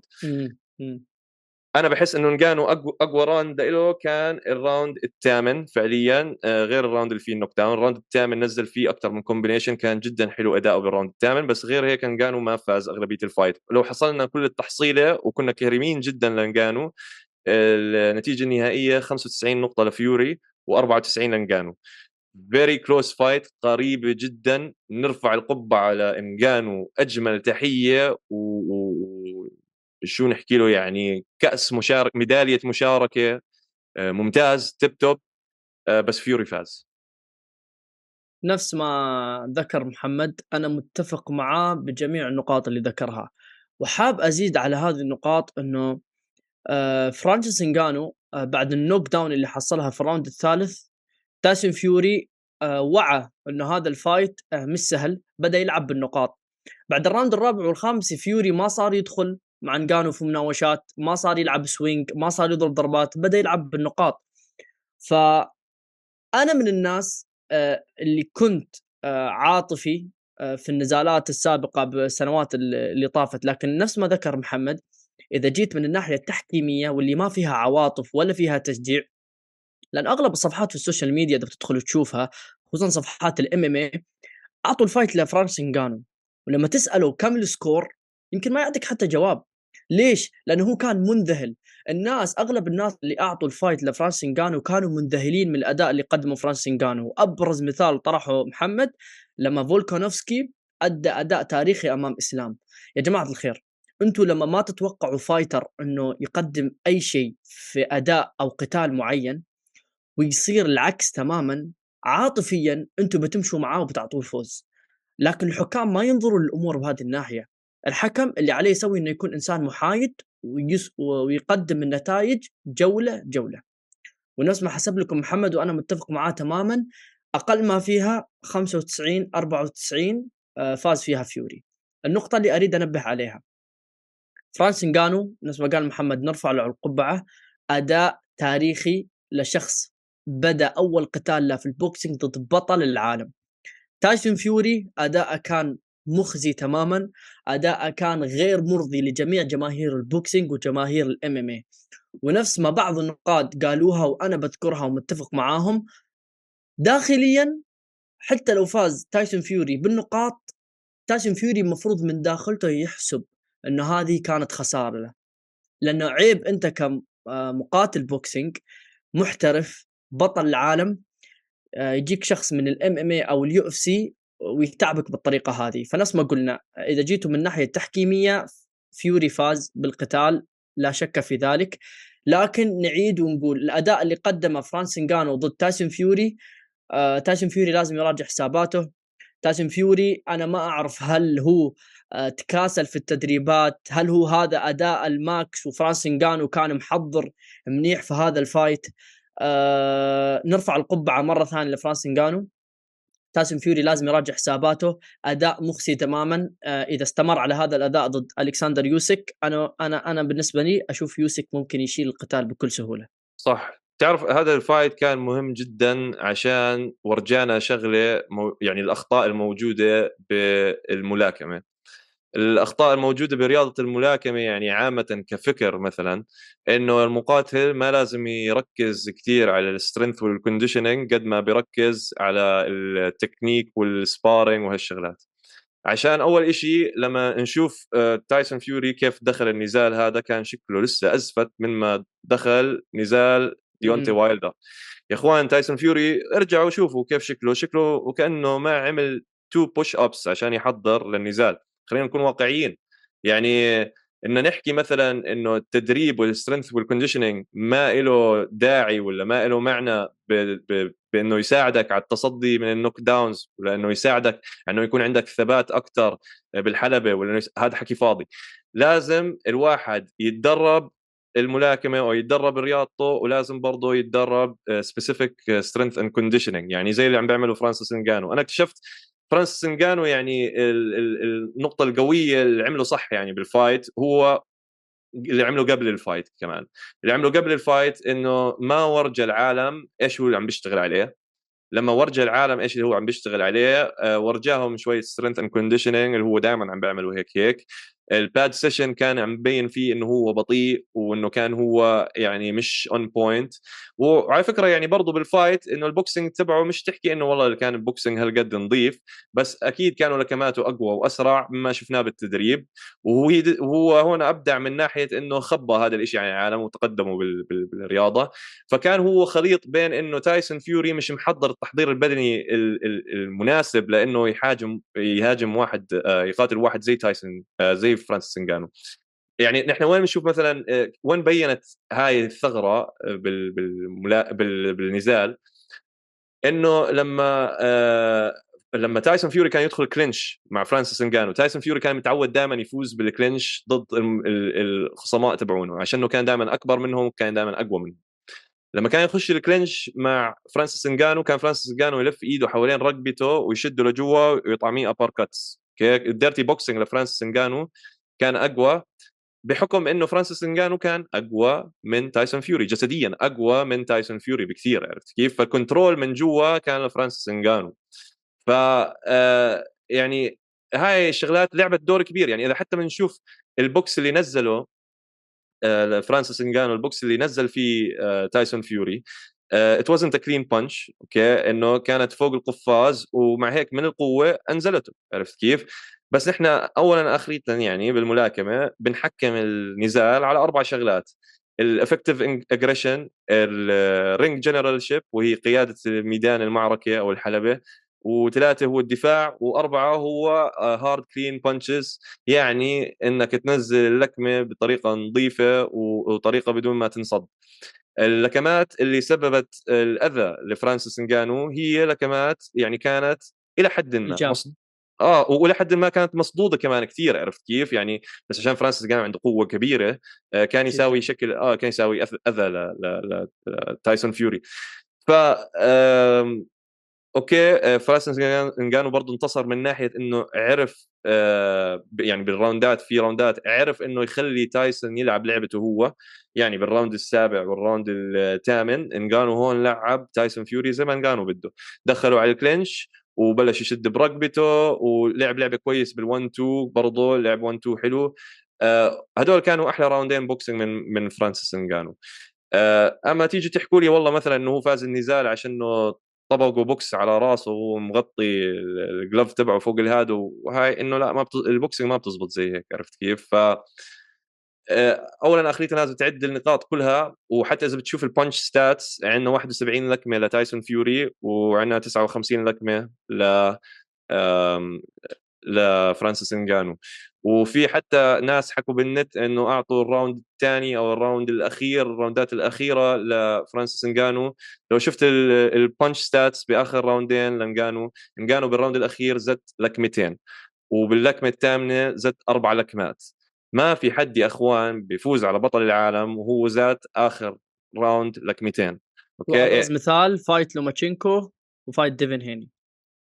S1: أنا بحس إنه نجانو اقوى أقوى round له كان ال round الثامن فعليا آه، غير ال round اللي فيه ال knockdown. ال round الثامن نزل فيه أكثر من combination كان جدا حلو أداؤه بال round الثامن بس غير هيك نجانو ما فاز أغلبية ال fight لو حصلنا كل التحصيلة وكنا كريمين جدا لنجانو النتيجة النهائية 95 نقطة لفيوري و94 لنجانو. very close fight قريبه جدا. نرفع القبعة على انجانو أجمل تحية و, و... شو نحكي له يعني كأس مشارك ميدالية مشاركة آه، ممتاز tip top آه، بس فيوري فاز.
S2: نفس ما ذكر محمد أنا متفق معاه بجميع النقاط اللي ذكرها. وحاب أزيد على هذه النقاط إنه آه، فرانسيس انجانو بعد ال knockdown اللي حصلها في ال round الثالث تايسون فيوري وعى إنه هذا ال fight مش سهل بدأ يلعب بالنقاط. بعد ال round الرابع والخامس فيوري ما صار يدخل. مع انجانو في مناوشات ما صار يلعب swing ما صار يضرب ضربات بدأ يلعب بالنقاط. ف أنا من الناس آه، اللي كنت آه، عاطفي آه، في النزالات السابقة بالسنوات اللي طافت. لكن نفس ما ذكر محمد إذا جيت من الناحية التحكيمية واللي ما فيها عواطف ولا فيها تشجيع لأن أغلب الصفحات في ال social media إذا بتدخل تشوفها خصوصا صفحات ال MMA أعطوا ال fight لفرانس انجانو ولما تساله كم ال score يمكن ما يعطيك حتى جواب. ليش؟ لأنه هو كان منذهل. الناس أغلب الناس اللي أعطوا ال fight لفرانس انجانو كانوا منذهلين من الأداء اللي قدمه فرانس انجانو أبرز مثال طرحه محمد لما فولكانوفسكي أدى أداء تاريخي أمام إسلام. يا جماعة الخير أنتم لما ما تتوقعوا fighter إنه يقدم أي شيء في أداء أو قتال معين ويصير العكس تماما عاطفيا أنتم بتمشوا معاه وبتعطوه الفوز. لكن الحكام ما ينظروا للأمور بهذه الناحية. الحكم اللي عليه يسوي إنه يكون إنسان محايد ويقدم النتائج جولة جولة. ونفس ما حسب لكم محمد وأنا متفق معاه تماما أقل ما فيها 95 94 آه، فاز فيها فيوري. النقطة اللي أريد أنبه عليها. فرانس انجانو نفس ما قال محمد نرفع له القبعة أداء تاريخي لشخص بدا أول قتال له في ال boxing ضد بطل العالم. تايسون فيوري أداءه كان مخزي تماما. اداءه كان غير مرضي لجميع جماهير ال boxing وجماهير ال MMA ونفس ما بعض النقاد قالوها وأنا بذكرها ومتفق معاهم داخليا حتى لو فاز تايسون فيوري بالنقاط تايسون فيوري المفروض من داخلته يحسب انه هذه كانت خسارة له. لأنه عيب أنت كمقاتل boxing محترف بطل العالم آه، يجيك شخص من ال MMA أو ال UFC ويتعبك بالطريقة هذه. فنفس ما قلنا إذا جيتوا من الناحيه التحكيميه فيوري فاز بالقتال لا شك في ذلك. لكن نعيد ونقول الأداء اللي قدمه فرانس انجانو ضد تايسون فيوري آه تايسون فيوري لازم يراجع حساباته. تايسون فيوري أنا ما أعرف هل هو آه تكاسل في التدريبات هل هو هذا أداء ال max وفرانس انجانو كان محضر منيح في هذا ال fight؟ آه نرفع القبعة مرة ثانية لفرانس انجانو تاسم فيوري لازم يراجع حساباته. أداء مخزي تماما. آه إذا استمر على هذا الأداء ضد ألكسندر يوسك أنا أنا أنا بالنسبة لي أشوف يوسك ممكن يشيل القتال بكل سهولة.
S1: صح. تعرف هذا ال fight كان مهم جدا عشان ورجانا شغلة مو يعني الأخطاء الموجودة بالملاكمة. الأخطاء الموجودة برياضة الملاكمة يعني عامة كفكر مثلا إنه المقاتل ما لازم يركز كثير على ال strength وال conditioning قد ما بيركز على ال technique وال sparring وهالشغلات. عشان أول شيء لما نشوف آه، تايسون فيوري كيف دخل النزال هذا كان شكله لسه أزفت من ما دخل نزال ديونتي وايلدر يا إخوان تايسون فيوري ارجعوا شوفوا كيف شكله شكله وكأنه ما عمل two push ups عشان يحضر للنزال. خلينا نكون واقعيين. يعني إن نحكي مثلا إنه التدريب وال strength وال conditioning ما له داعي ولا ما له معنى ب... ب... بإنه يساعدك على التصدي من ال knockdowns ولا إنه يساعدك إنه يكون عندك ثبات أكثر بالحلبة ولا يس... هذا حكي فاضي. لازم الواحد يتدرب الملاكمة أو يتدرب رياضته ولازم برضه يتدرب specific strength and conditioning يعني زي اللي عم بيعمله فرانسيس انجانو أنا اكتشفت فرانسيس انجانو يعني النقطة القوية اللي عمله صح يعني بال fight هو اللي عمله قبل ال fight كمان. اللي عمله قبل الفايت إنه ما ورجى العالم إيش هو اللي عم بيشتغل عليه. لما ورجى العالم إيش اللي هو عم بيشتغل عليه آه ورجاهم شوية strength and conditioning اللي هو دائما عم بيعملوا هيك هيك. ال pad session كان عم ببين فيه إنه هو بطيء وإنه كان هو يعني مش on point وعلى فكرة يعني برضه بال fight إنه ال boxing تبعه مش تحكي إنه والله كان ال boxing هالقد نظيف بس أكيد كانوا لكماته أقوى وأسرع مما شفناه بالتدريب. وهو وهو هون أبدع من ناحية إنه خبى هذا الشيء عن العالم وتقدموا بالرياضة. فكان هو خليط بين إنه تايسون فيوري مش محضر التحضير البدني المناسب لإنه يحاجم يهاجم واحد آه، يقاتل واحد زي تايسون آه، زي فرانسيس انجانو يعني نحن وين بنشوف مثلا آه، وين بينت هاي الثغرة آه، بال. بالنزال؟ إنه لما آه لما تايسون فيوري كان يدخل clinch مع فرانسيس انجانو تايسون فيوري كان متعود دائما يفوز بال clinch ضد الخصماء تبعونه عشانه كان دائما أكبر منهم كان دائما أقوى منهم. لما كان يخش ال clinch مع فرانسيس انجانو كان فرانسيس انجانو يلف إيده حوالين رقبته ويشده لجوا ويطعميه uppercuts okay ال dirty boxing لفرانسيس إنجانو كان أقوى بحكم إنه فرانسيس إنجانو كان أقوى من تايسون فيوري جسديا أقوى من تايسون فيوري بكثير عرفت كيف؟ فال control من جوا كان لفرانسيس إنجانو ف آه، يعني هاي الشغلات لعبت دور كبير يعني إذا حتى بنشوف البوكس اللي نزله آه، فرانسيس إنجانو البوكس اللي نزل فيه آه، تايسون فيوري it wasn't clean punch okay؟ إنه كانت فوق القفاز ومع هيك من القوة انزلته عرفت كيف؟ بس نحن اولا اخيرا يعني بالملاكمة بنحكم النزال على أربع شغلات. ال effective aggression ال ring generalship وهي قيادة ميدان المعركة أو الحلبة وثلاثة هو الدفاع وأربعة هو hard clean punches يعني إنك تنزل اللكمه بطريقة نظيفة وطريقة بدون ما تنصد. اللكمات اللي سببت الأذى لفرانسيس انجانو هي لكمات يعني كانت إلى حد ما آه وإلى حد ما كانت مصدوده كمان كثير عرفت كيف؟ يعني بس عشان فرانسيس كان عنده قوة كبيرة آه كان يساوي شكل آه كان يساوي أذى لتايسون فيوري. ف أوكي آه، فرانسيس إنجانو برضه انتصر من ناحية إنه عرف آه يعني بال rounds في rounds عرف إنه يخلي تايسون يلعب لعبته هو يعني بال round السابع وال round الثامن. إنجانو هون لعب تايسون فيوري زي ما إنجانو بده. دخلوا على ال clinch وبلش يشد برقبته ولعب لعبة كويس بال1 2 برضه لعب 1 2 حلو. آه هدول كانوا أحلى راوندين boxing من من فرانسيس إنجانو. أما تيجي تحكوا لي والله مثلا إنه هو فاز النزال عشان إنه طبقوا بوكس على راسه ومغطي ال glove تبعه فوق الهاد وهاي إنه لا ما بت... ال boxing ما بتزبط زي هيك عرفت كيف؟ ف آه، اولا اخريتها لازم تعد النقاط كلها وحتى إذا بتشوف ال punch stats عندنا 71 لكمة لتايسون فيوري وعندنا 59 لكمة ل لفرانسيس انجانو وفي حتى ناس حكوا بالنت إنه أعطوا ال round الثاني أو ال round الأخير ال rounds الأخيرة لفرانسيس انجانو لو شفت ال punch stats بآخر راوندين لانجانو انجانو بال round الأخير زت لكمتين وباللكمة الثامنة زت أربع لكمات. ما في حد يا إخوان بيفوز على بطل العالم وهو زات آخر round لكمتين.
S2: أوكي؟ مثال fight لوماتشينكو و fight ديفن هيني.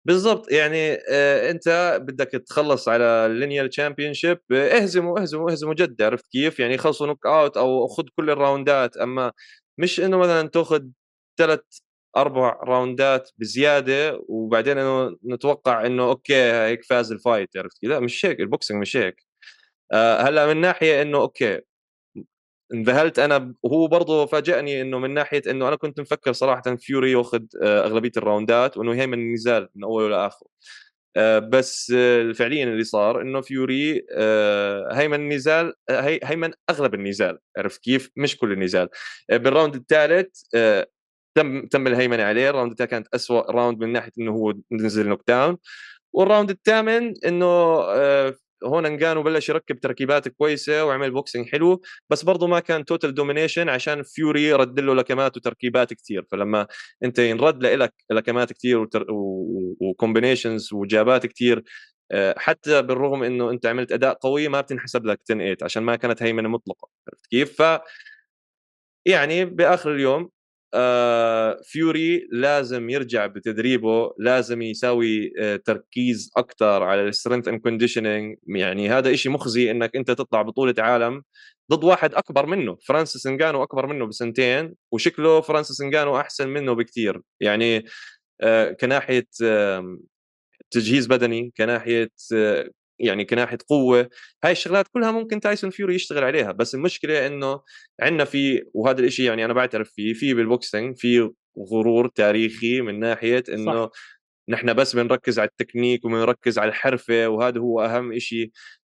S1: بالضبط. يعني آه أنت بدك تخلص على ال lineal championship اهزموا اهزموا اهزموا جد عرفت كيف؟ يعني خلصوا knockout أو خذ كل ال rounds. أما مش إنه مثلا تأخذ ثلاث أربع rounds بزيادة وبعدين إنه نتوقع إنه أوكي هيك فاز ال fight عرفت كذا مش هيك ال boxing مش هيك. آه هلأ من ناحية إنه أوكي. انذهلت أنا وهو برضه فاجئني إنه من ناحية إنه أنا كنت مفكر صراحة فيوري ياخذ آه أغلبية ال rounds وإنه هيمن النزال من أوله لاخره آه بس آه فعليا اللي صار إنه فيوري هيمن النزال هي هيمن أغلب النزال عرفت كيف؟ مش كل النزال. بال round الثالث تم تم الهيمنة عليه. ال round الثالث كانت اسوء round من ناحية إنه هو نزل knockdown. وال round الثامن إنه هون انجانو بلش يركب تركيبات كويسة وعمل boxing حلو بس برضه ما كان total domination عشان فيوري رد له لكمات وتركيبات كثير فلما انت ينرد لك لكمات كثير. و combinations وجابات كثير آه، حتى بالرغم إنه أنت عملت أداء قوي ما بتنحسب لك 10 8 عشان ما كانت هيمنة مطلقة عرفت كيف؟ ف يعني بآخر اليوم آه، فيوري لازم يرجع بتدريبه لازم يساوي آه، تركيز أكثر على ال strength and conditioning يعني هذا شيء مخزي إنك أنت تطلع بطولة عالم ضد واحد أكبر منه. فرانسيس انجانو أكبر منه بسنتين وشكله فرانسيس انجانو أحسن منه بكثير يعني آه، كناحية تجهيز بدني كناحية يعني كناحية قوة. هاي الشغلات كلها ممكن تايسون فيوري يشتغل عليها بس المشكلة إنه عندنا في وهذا الشيء يعني أنا بعترف فيه في بال boxing في غرور تاريخي من ناحية إنه نحن بس بنركز على التكنيك وبنركز على الحرفة وهذا هو أهم شيء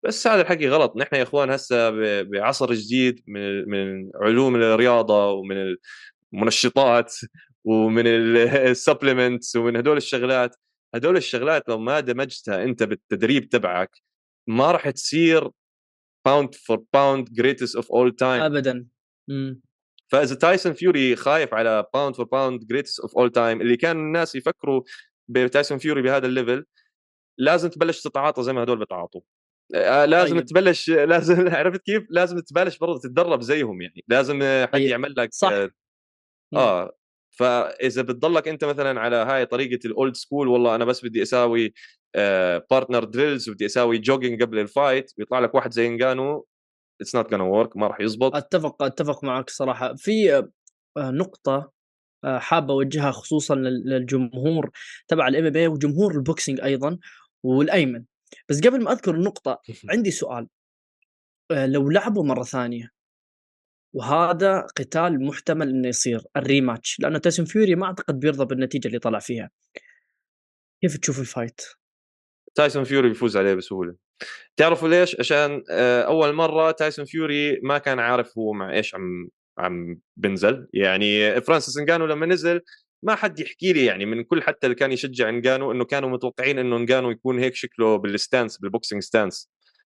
S1: بس هذا الحكي غلط. نحن يا إخوان هسه بعصر جديد من من علوم الرياضة ومن المنشطات ومن ال supplements ومن هدول الشغلات. هدول الشغلات لو ما دمجتها أنت بالتدريب تبعك ما راح تصير pound for pound greatest of all time
S2: ابدا.
S1: فإذا تايسون فيوري خايف على pound for pound greatest of all time اللي كان الناس يفكروا بتايسون فيوري بهذا ال level لازم تبلش تتعاطى زي ما هدول بتعاطوا. آه، لازم طيب. تبلش لازم عرفت كيف؟ لازم تبلش برضه تتدرب زيهم يعني. لازم حد طيب. يعمل لك
S2: صح.
S1: آه. فإذا بتضلك أنت مثلا على هاي طريقة ال old school والله أنا بس بدي أساوي partner drills وبدي أساوي jogging قبل ال fight بيطلع لك واحد زي انجانو it's not gonna work ما راح يزبط.
S2: اتفق أتفق معك صراحة. في آه، نقطة آه، حابه أوجهها خصوصا للجمهور تبع ال MM وجمهور ال boxing أيضا والأيمن. بس قبل ما أذكر النقطة عندي سؤال. آه، لو لعبوا مرة ثانية وهذا قتال محتمل إنه يصير ال rematch. لأنه تايسون فيوري ما أعتقد بيرضى بالنتيجة اللي طلع فيها. كيف تشوف ال fight؟
S1: تايسون فيوري بيفوز عليه بسهولة. تعرفوا ليش؟ عشان آه، أول مرة تايسون فيوري ما كان عارف هو مع إيش عم عم بنزل. يعني فرانسيس انجانو لما نزل ما حد يحكي لي يعني من كل حتى اللي كان يشجع انجانو إنه كانوا متوقعين إنه انجانو يكون هيك شكله بال stance بال boxing stance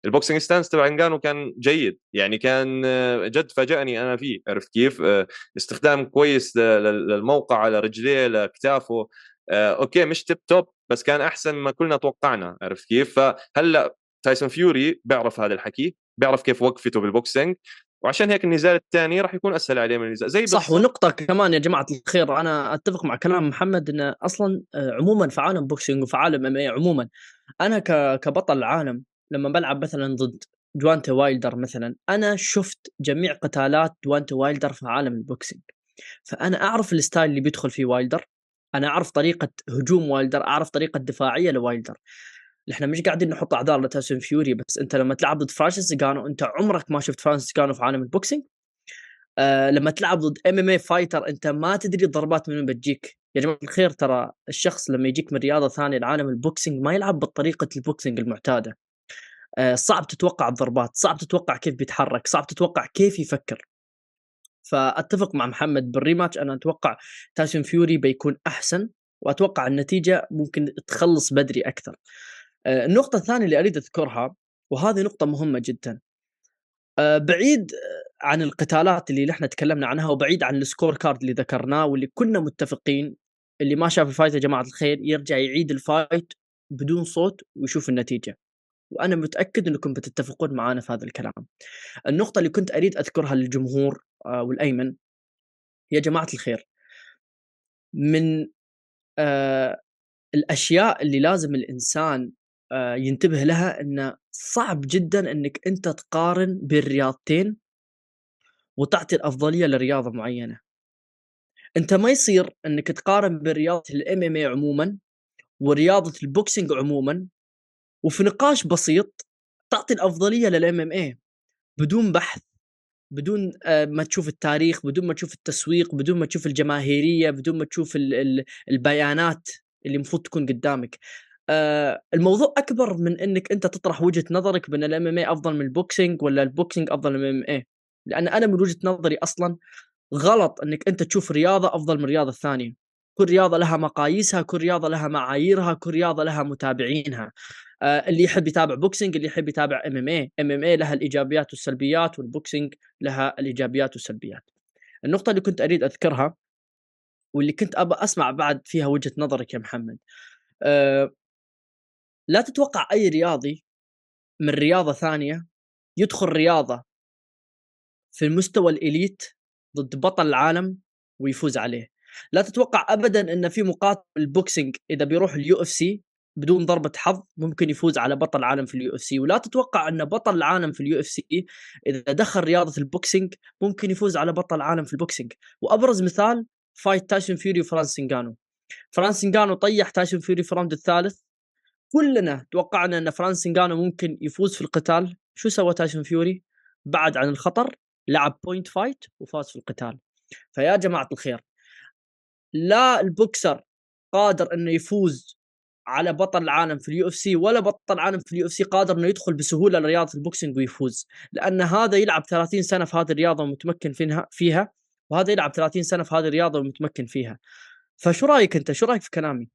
S1: ال boxing stance تبع انجانو كان جيد يعني كان آه، جد فاجأني أنا فيه عرفت كيف؟ آه، استخدام كويس للموقع على رجليه لكتافه آه، أوكي مش tip top بس كان أحسن ما كلنا توقعنا عرفت كيف؟ فهلأ تايسون فيوري بيعرف هذا الحكي بيعرف كيف وقفته بال boxing وعشان هيك النزال الثاني راح يكون أسهل عليه من النزال زي
S2: صح ونقطة كمان يا جماعة الخير أنا أتفق مع كلام محمد انه أصلا عموما في عالم boxing وفي عالم M عموما أنا كبطل العالم لما بلعب مثلا ضد ديونتي وايلدر مثلا أنا شفت جميع قتالات ديونتي وايلدر في عالم ال boxing. فأنا أعرف ال style اللي بيدخل فيه وايلدر أنا أعرف طريقة هجوم وايلدر أعرف طريقة دفاعية لوايلدر. إحنا مش قاعدين نحط اعذار لتايسون فيوري بس أنت لما تلعب ضد فرانسيس نجانو أنت عمرك ما شفت فرانسيس نجانو في عالم ال boxing. آه لما تلعب ضد MMA fighter أنت ما تدري الضربات من وين بتجيك. يا جماعة الخير ترى الشخص لما يجيك من رياضة ثانية لعالم ال boxing ما يلعب بطريقه ال boxing المعتادة. صعب تتوقع الضربات صعب تتوقع كيف بيتحرك صعب تتوقع كيف يفكر. فأتفق مع محمد بالريماتش أنا أتوقع تايسون فيوري بيكون أحسن وأتوقع النتيجة ممكن تخلص بدري أكثر. آه، النقطة الثانية اللي أريد أذكرها وهذه نقطة مهمة جدا. آه، بعيد عن القتالات اللي نحن تكلمنا عنها وبعيد عن ال scorecard اللي ذكرناه واللي كنا متفقين اللي ما شاف ال fight يا جماعة الخير يرجع يعيد ال fight بدون صوت ويشوف النتيجة. وأنا متأكد إنكم بتتفقون معنا في هذا الكلام. النقطة اللي كنت أريد أذكرها للجمهور آه، والأيمن يا جماعة الخير من آه الأشياء اللي لازم الإنسان آه ينتبه لها انه صعب جدا إنك أنت تقارن بين رياضتين وتعطي الأفضلية لرياضة معينة. أنت ما يصير إنك تقارن بين رياضة ال MMA عموما ورياضة ال boxing عموما وفي نقاش بسيط تعطي الأفضلية لل MMA بدون بحث بدون آه، ما تشوف التاريخ بدون ما تشوف التسويق بدون ما تشوف الجماهيرية بدون ما تشوف البيانات اللي المفروض تكون قدامك. آه، الموضوع أكبر من إنك أنت تطرح وجهة نظرك بأن ال MMA أفضل من ال boxing ولا ال boxing أفضل من ال MMA لأن أنا من وجهة نظري أصلا غلط إنك أنت تشوف رياضة أفضل من الرياضه الثانية كل رياضة لها مقاييسها كل رياضة لها معاييرها كل رياضة لها متابعينها. اللي يحب يتابع boxing اللي يحب يتابع ام ام اي ام ام اي لها الإيجابيات والسلبيات وال boxing لها الإيجابيات والسلبيات. النقطة اللي كنت أريد أذكرها واللي كنت ابى أسمع بعد فيها وجهة نظرك يا محمد أه لا تتوقع أي رياضي من رياضة ثانية يدخل رياضة في المستوى ال elite ضد بطل العالم ويفوز عليه. لا تتوقع ابدا ان في مقاتل ال boxing إذا بيروح ال UFC بدون ضربة حظ ممكن يفوز على بطل العالم في ال UFC. ولا تتوقع أن بطل العالم في ال UFC إذا دخل رياضة ال boxing ممكن يفوز على بطل العالم في ال boxing. وأبرز مثال fight تايسون فيوري وفرانسيس نجانو فرانسيس نجانو طيح تايسون فيوري في ال round الثالث. كلنا توقعنا أن فرانسيس نجانو ممكن يفوز في القتال. شو سوى تايسون فيوري بعد عن الخطر لعب point fight وفاز في القتال. فيا جماعة الخير لا البوكسر قادر أنه يفوز على بطل العالم في ال UFC ولا بطل العالم في ال UFC قادر إنه يدخل بسهولة لرياضة ال boxing ويفوز. لأن هذا يلعب 30 سنة في هذه الرياضة ومتمكن فيها فيها وهذا يلعب 30 سنة في هذه الرياضة ومتمكن فيها. فشو رأيك أنت؟ شو رأيك في كلامي؟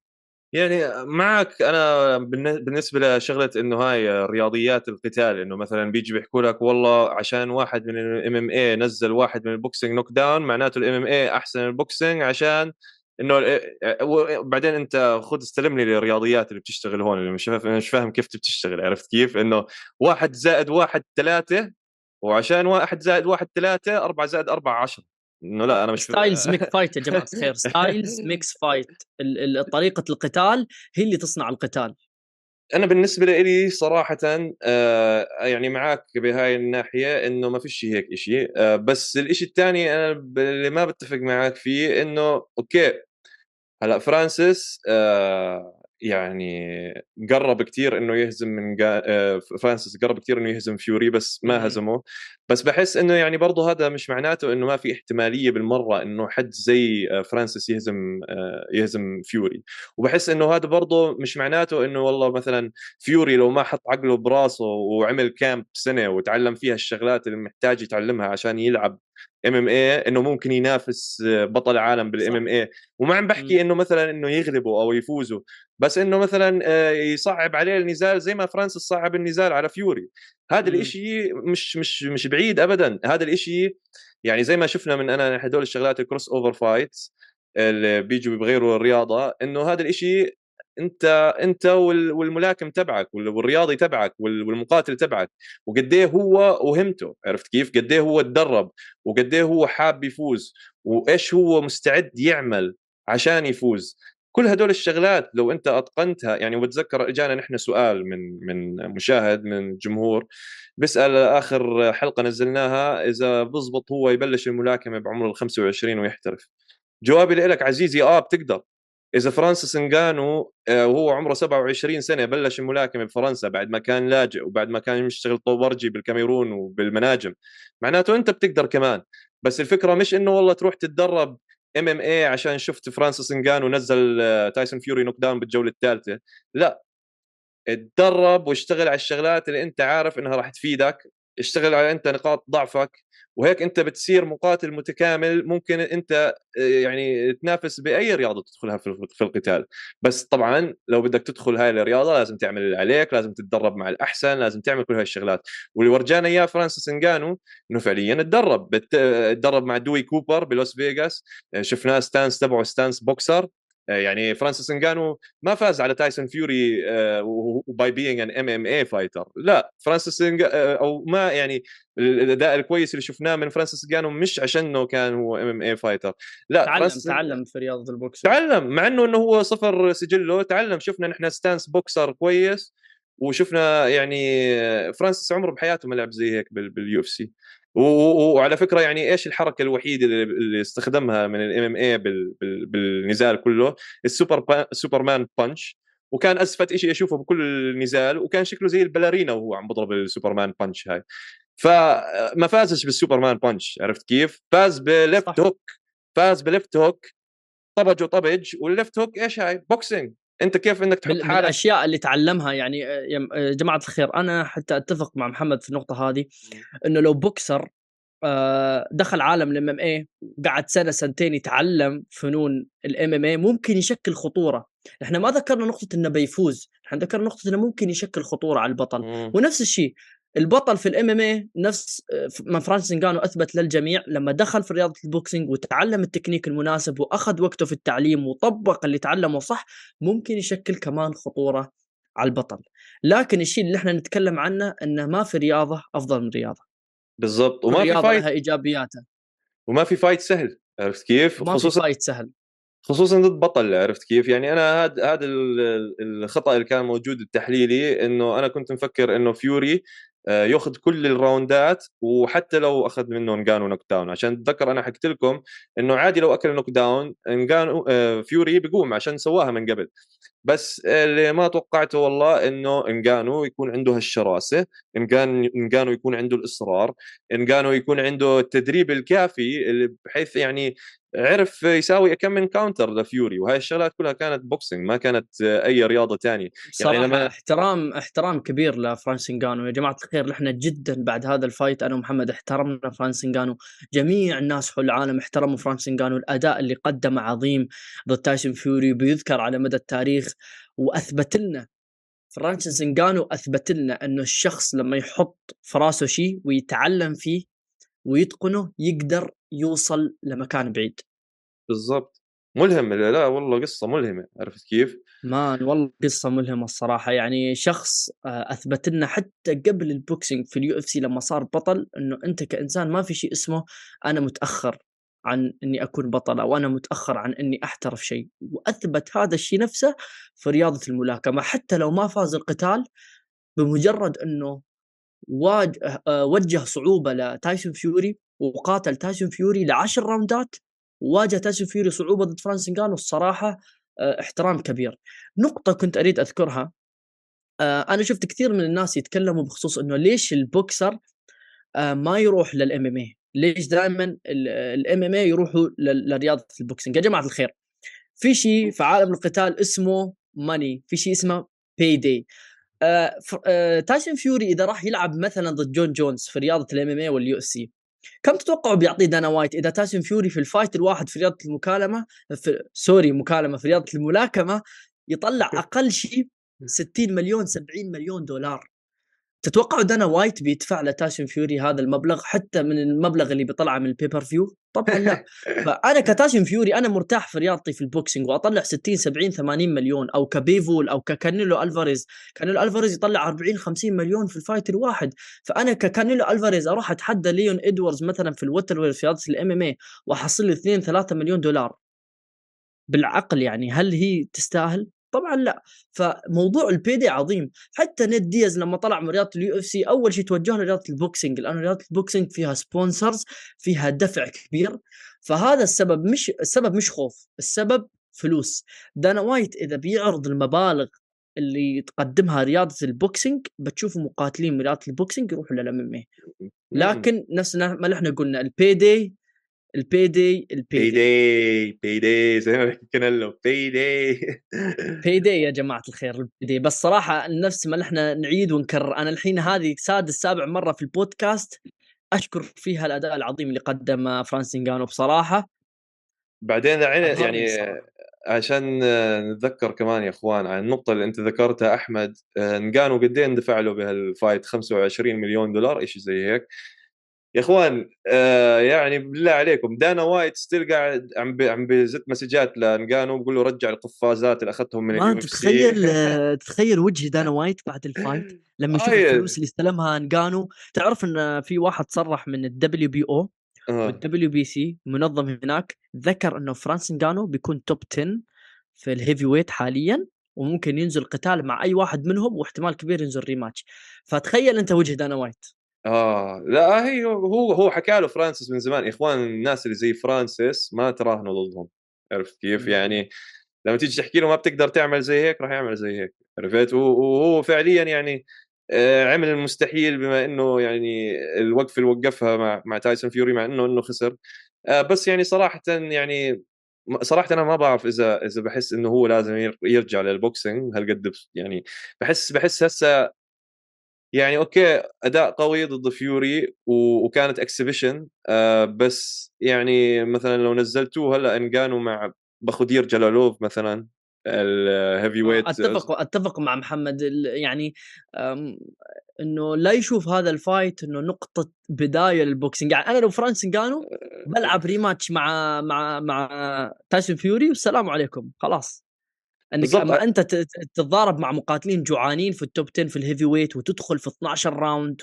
S1: يعني معك أنا بالنسبة لشغلة إنه هاي رياضيات القتال إنه مثلا بيجي بيحكوا لك والله عشان واحد من ال MMA نزل واحد من ال boxing knock down معناته ال MMA أحسن من ال boxing عشان إنه بعدين أنت خذ استلم لي الرياضيات اللي بتشتغل هون اللي مش فاهم مش فاهم كيف بتشتغل عرفت كيف؟ إنه واحد زائد واحد ثلاثة وعشان واحد زائد واحد ثلاثة أربعة زائد أربعة عشرة إنه لا أنا مش
S2: styles make fights يا جماعة الخير. styles make fights. طريقة القتال هي اللي تصنع القتال.
S1: أنا بالنسبة لي صراحة آه يعني معك بهاي الناحية إنه ما فيش هيك شيء آه بس الشيء الثاني أنا اللي ما بتفق معك فيه إنه okay هلأ فرانسيس آه يعني قرب كثير إنه يهزم من جا... آه، فرانسيس قرب كثير إنه يهزم فيوري بس ما هزمه بس بحس إنه يعني برضه هذا مش معناته إنه ما في احتمالية بالمرة إنه حد زي آه، فرانسيس يهزم آه، يهزم فيوري. وبحس إنه هذا برضه مش معناته إنه والله مثلا فيوري لو ما حط عقله براسه وعمل camp سنة وتعلم فيها الشغلات اللي محتاج يتعلمها عشان يلعب MMA إنه ممكن ينافس بطل العالم بال MMA وما عم بحكي إنه مثلا إنه يغلبوا أو يفوزوا بس إنه مثلا آه، يصعب عليه النزال زي ما فرانسيس صعب النزال على فيوري. هذا الإشي مش مش مش بعيد ابدا. هذا الإشي يعني زي ما شفنا من أنا هدول الشغلات الكروس أوفر فايتس اللي بيجوا بيغيروا الرياضة إنه هذا الإشي أنت أنت والملاكم تبعك والرياضي تبعك والمقاتل تبعك وقد هو وهمته عرفت كيف؟ قد هو تدرب وقد هو حاب يفوز وإيش هو مستعد يعمل عشان يفوز. كل هدول الشغلات لو أنت أتقنتها يعني وبتذكر إجانا نحن سؤال من من مشاهد من الجمهور بيسأل آخر حلقة نزلناها إذا بزبط هو يبلش الملاكمة بعمر ال 25 ويحترف. جوابي لك عزيزي آه بتقدر. إذا فرانسيس انجانو آه، وهو عمره 27 سنة بلش الملاكمة بفرنسا بعد ما كان لاجئ وبعد ما كان يشتغل طوبرجي بالكاميرون وبالمناجم معناته أنت بتقدر كمان. بس الفكرة مش إنه والله تروح تتدرب MMA عشان شفت فرانسيس انجانو نزل آه، تايسون فيوري knock down بالجولة الثالثة. لا. اتدرب واشتغل على الشغلات اللي أنت عارف إنها راح تفيدك. اشتغل على أنت نقاط ضعفك. وهيك أنت بتصير مقاتل متكامل ممكن أنت آه، يعني تنافس بأي رياضة تدخلها في القتال. بس طبعا لو بدك تدخل هاي الرياضة لازم تعمل اللي عليك لازم تتدرب مع الأحسن لازم تعمل كل هاي الشغلات. واللي ورجانا إياه فرانسيس انجانو إنه فعليا تدرب تدرب مع ديوي كوبر بلاس فيغاس. آه، شفناه stance تبعه stance boxer. آه، يعني فرانسيس انجانو ما فاز على تايسون فيوري by being an MMA fighter لا فرانسيس آه، أو ما يعني الأداء الكويس اللي شفناه من فرانسيس انجانو مش عشانه كان هو MMA fighter لا
S2: تعلم تعلم في رياضة ال box
S1: تعلم مع إنه إنه هو صفر سجله تعلم شفنا نحن stance boxer كويس وشفنا يعني فرانسيس عمره بحياته ما لعب زي هيك بال UFC. وعلى فكرة يعني إيش الحركة الوحيدة اللي استخدمها من ال MMA بالنزال كله؟ ال super superman punch. وكان أسخف شيء أشوفه بكل نزال وكان شكله زي ال ballerina وهو عم بضرب ال superman punch هاي. فما فازش بال superman punch عرفت كيف؟ فاز ب left hook فاز ب left hook طبج وال left hook إيش هاي؟ boxing. انت كيف انك تحط
S2: حالك؟ الاشياء اللي تعلمها يعني آه، يا آه، جماعة الخير. أنا حتى أتفق مع محمد في النقطة هذه إنه لو بوكسر آه، دخل عالم ال MMA قعد سنة سنتين يتعلم فنون ال MMA ممكن يشكل خطورة. إحنا ما ذكرنا نقطة إنه بيفوز إحنا ذكرنا نقطة إنه ممكن يشكل خطورة على البطل. مم. ونفس الشيء البطل في ال MMA نفس آه، ما فرانسيس انجانو أثبت للجميع لما دخل في رياضة ال boxing وتعلم التكنيك المناسب وأخذ وقته في التعليم وطبق اللي تعلمه صح ممكن يشكل كمان خطورة على البطل. لكن الشيء اللي إحنا نتكلم عنه إنه ما في رياضة أفضل من رياضة.
S1: بالضبط. وما في fight
S2: لها ايجابياتها
S1: وما في fight سهل عرفت كيف؟
S2: ما خصوصا في fight سهل.
S1: خصوصا ضد بطل عرفت كيف؟ يعني أنا هذا هذا الخطأ اللي كان موجود التحليلي إنه أنا كنت مفكر إنه فيوري ياخذ كل ال round ات وحتى لو أخذ منه انجانو knockdown. عشان تذكر أنا حكيت لكم إنه عادي لو أكل knockdown انجانو فيوري بيقوم عشان سواها من قبل. بس اللي ما توقعته والله إنه انجانو يكون عنده هالشراسة انجان انجانو يكون عنده الإصرار انجانو يكون عنده التدريب الكافي بحيث يعني عرف يساوي كم من counter لفيوري وهاي الشغلات كلها كانت boxing ما كانت أي رياضة ثانية
S2: يعني لما احترام احترام كبير لفرانسيس نجانو يا جماعة الخير نحن جدا بعد هذا ال fight أنا ومحمد احترمنا فرانسيس نجانو جميع الناس حول العالم احترموا فرانسيس نجانو الأداء اللي قدمه عظيم ضد تايسون فيوري بيذكر على مدى التاريخ وأثبت لنا فرانسيس انجانو أثبت لنا أنه الشخص لما يحط في راسه شيء ويتعلم فيه ويتقنه يقدر يوصل لمكان بعيد.
S1: بالضبط. ملهمة والله قصة ملهمة عرفت كيف؟
S2: man والله قصة ملهمة الصراحة. يعني شخص آه، أثبت لنا حتى قبل ال boxing في ال UFC لما صار بطل إنه أنت كإنسان ما في شيء اسمه أنا متأخر عن إني أكون بطل أو أنا متأخر عن إني أحترف شيء. وأثبت هذا الشيء نفسه في رياضة الملاكمة. حتى لو ما فاز القتال بمجرد إنه واجه آه، وجه صعوبة لتايسون فيوري وقاتل تايسون فيوري لعشر round ات واجه تايسون فيوري صعوبة ضد فرانسيس نجانو الصراحة آه، احترام كبير. نقطة كنت أريد أذكرها آه، أنا شفت كثير من الناس يتكلموا بخصوص إنه ليش البوكسر ما يروح لل MMA ليش دائما ال MMA يروحوا لرياضة ال boxing يا جماعة الخير في شيء في عالم القتال اسمه money في شيء اسمه payday آه آه تايسون فيوري إذا راح يلعب مثلا ضد جون جونز في رياضة ال MMA وال UFC كم تتوقعوا بيعطيه دانا وايت؟ إذا تايسون فيوري في ال fight الواحد في رياضة المكالمة في sorry مكالمة في رياضة الملاكمة يطلع أقل شيء 60 مليون 70 مليون دولار. تتوقعوا دانا وايت بيدفع لتايسون فيوري هذا المبلغ حتى من المبلغ اللي بيطلع من ال pay-per-view طبعا لا. فأنا كتايسون فيوري أنا مرتاح في رياضتي في ال boxing وأطلع 60 70 80 مليون أو كبيفول أو ككانيلو ألفاريز. كانيلو ألفاريز يطلع 40 50 مليون في ال fight الواحد فأنا ككانيلو ألفاريز أروح أتحدى ليون إدواردز مثلا في ال welter في رياضة ال MMA وأحصل لي 2 3 مليون دولار. بالعقل يعني هل هي تستاهل؟ طبعا لا. فموضوع ال payday عظيم. حتى نيت دياز لما طلع من رياضة ال UFC أول شيء توجه لرياضه ال boxing. لأنه رياضة ال boxing فيها sponsors فيها دفع كبير. فهذا السبب مش السبب مش خوف السبب فلوس. دانا وايت إذا بيعرض المبالغ اللي تقدمها رياضة ال boxing بتشوفوا مقاتلين من رياضة ال boxing يروحوا لل MMA لكن نفس ما إحنا قلنا ال payday ال
S1: payday ال payday payday زي ما قلنا له
S2: payday payday يا جماعة الخير ال payday بس صراحة نفس ما إحنا نعيد ونكرر أنا الحين هذه سادس سابع مرة في البودكاست أشكر فيها الأداء العظيم اللي قدم فرانسيس نجانو بصراحة.
S1: بعدين يعني عشان نتذكر كمان يا أخوان عن النقطة اللي أنت ذكرتها أحمد نقانو قديش دفع له بهال fight 25 مليون دولار شيء زي هيك؟ يا إخوان آه يعني بالله عليكم دانا وايت still قاعد عم بي عم بيزت message ات لانجانو بيقول له رجع القفازات اللي أخذتهم من
S2: ما تتخيل تتخيل وجه دانا وايت بعد ال fight لما يشوف آه الفلوس اللي استلمها انجانو تعرف إن في واحد صرح من ال WBO وال WBC منظم هناك ذكر إنه فرانسيس انجانو بيكون top 10 في ال heavyweight حاليا وممكن ينزل قتال مع أي واحد منهم واحتمال كبير ينزل rematch فتخيل أنت وجه دانا وايت.
S1: آه. لا هي هو هو حكى له فرانسيس من زمان. إخوان الناس اللي زي فرانسيس ما تراهنوا ضدهم. عرفت كيف؟ يعني لما تيجي تحكي له ما بتقدر تعمل زي هيك راح يعمل زي هيك. عرفت؟ وهو فعليا يعني آه، عمل المستحيل بما إنه يعني الوقفة اللي وقفها مع مع تايسون فيوري مع إنه إنه خسر. آه، بس يعني صراحة يعني صراحة أنا ما بعرف إذا إذا بحس إنه هو لازم يرجع لل boxing. هالقد يعني بحس بحس هسه يعني okay أداء قوي ضد فيوري وكانت exhibition آه بس يعني مثلا لو نزلتوه هلأ نغانو مع بخودير جلالوف مثلا ال heavyweight
S2: أتفق أتفق مع محمد. يعني إنه لا يشوف هذا ال fight إنه نقطة بداية لل boxing يعني أنا لو فرانسيس نغانو بلعب rematch مع مع مع تايسون فيوري والسلام عليكم. خلاص. انك لما انت تتضارب مع مقاتلين جوعانين في ال top 10 في ال heavyweight وتدخل في 12 round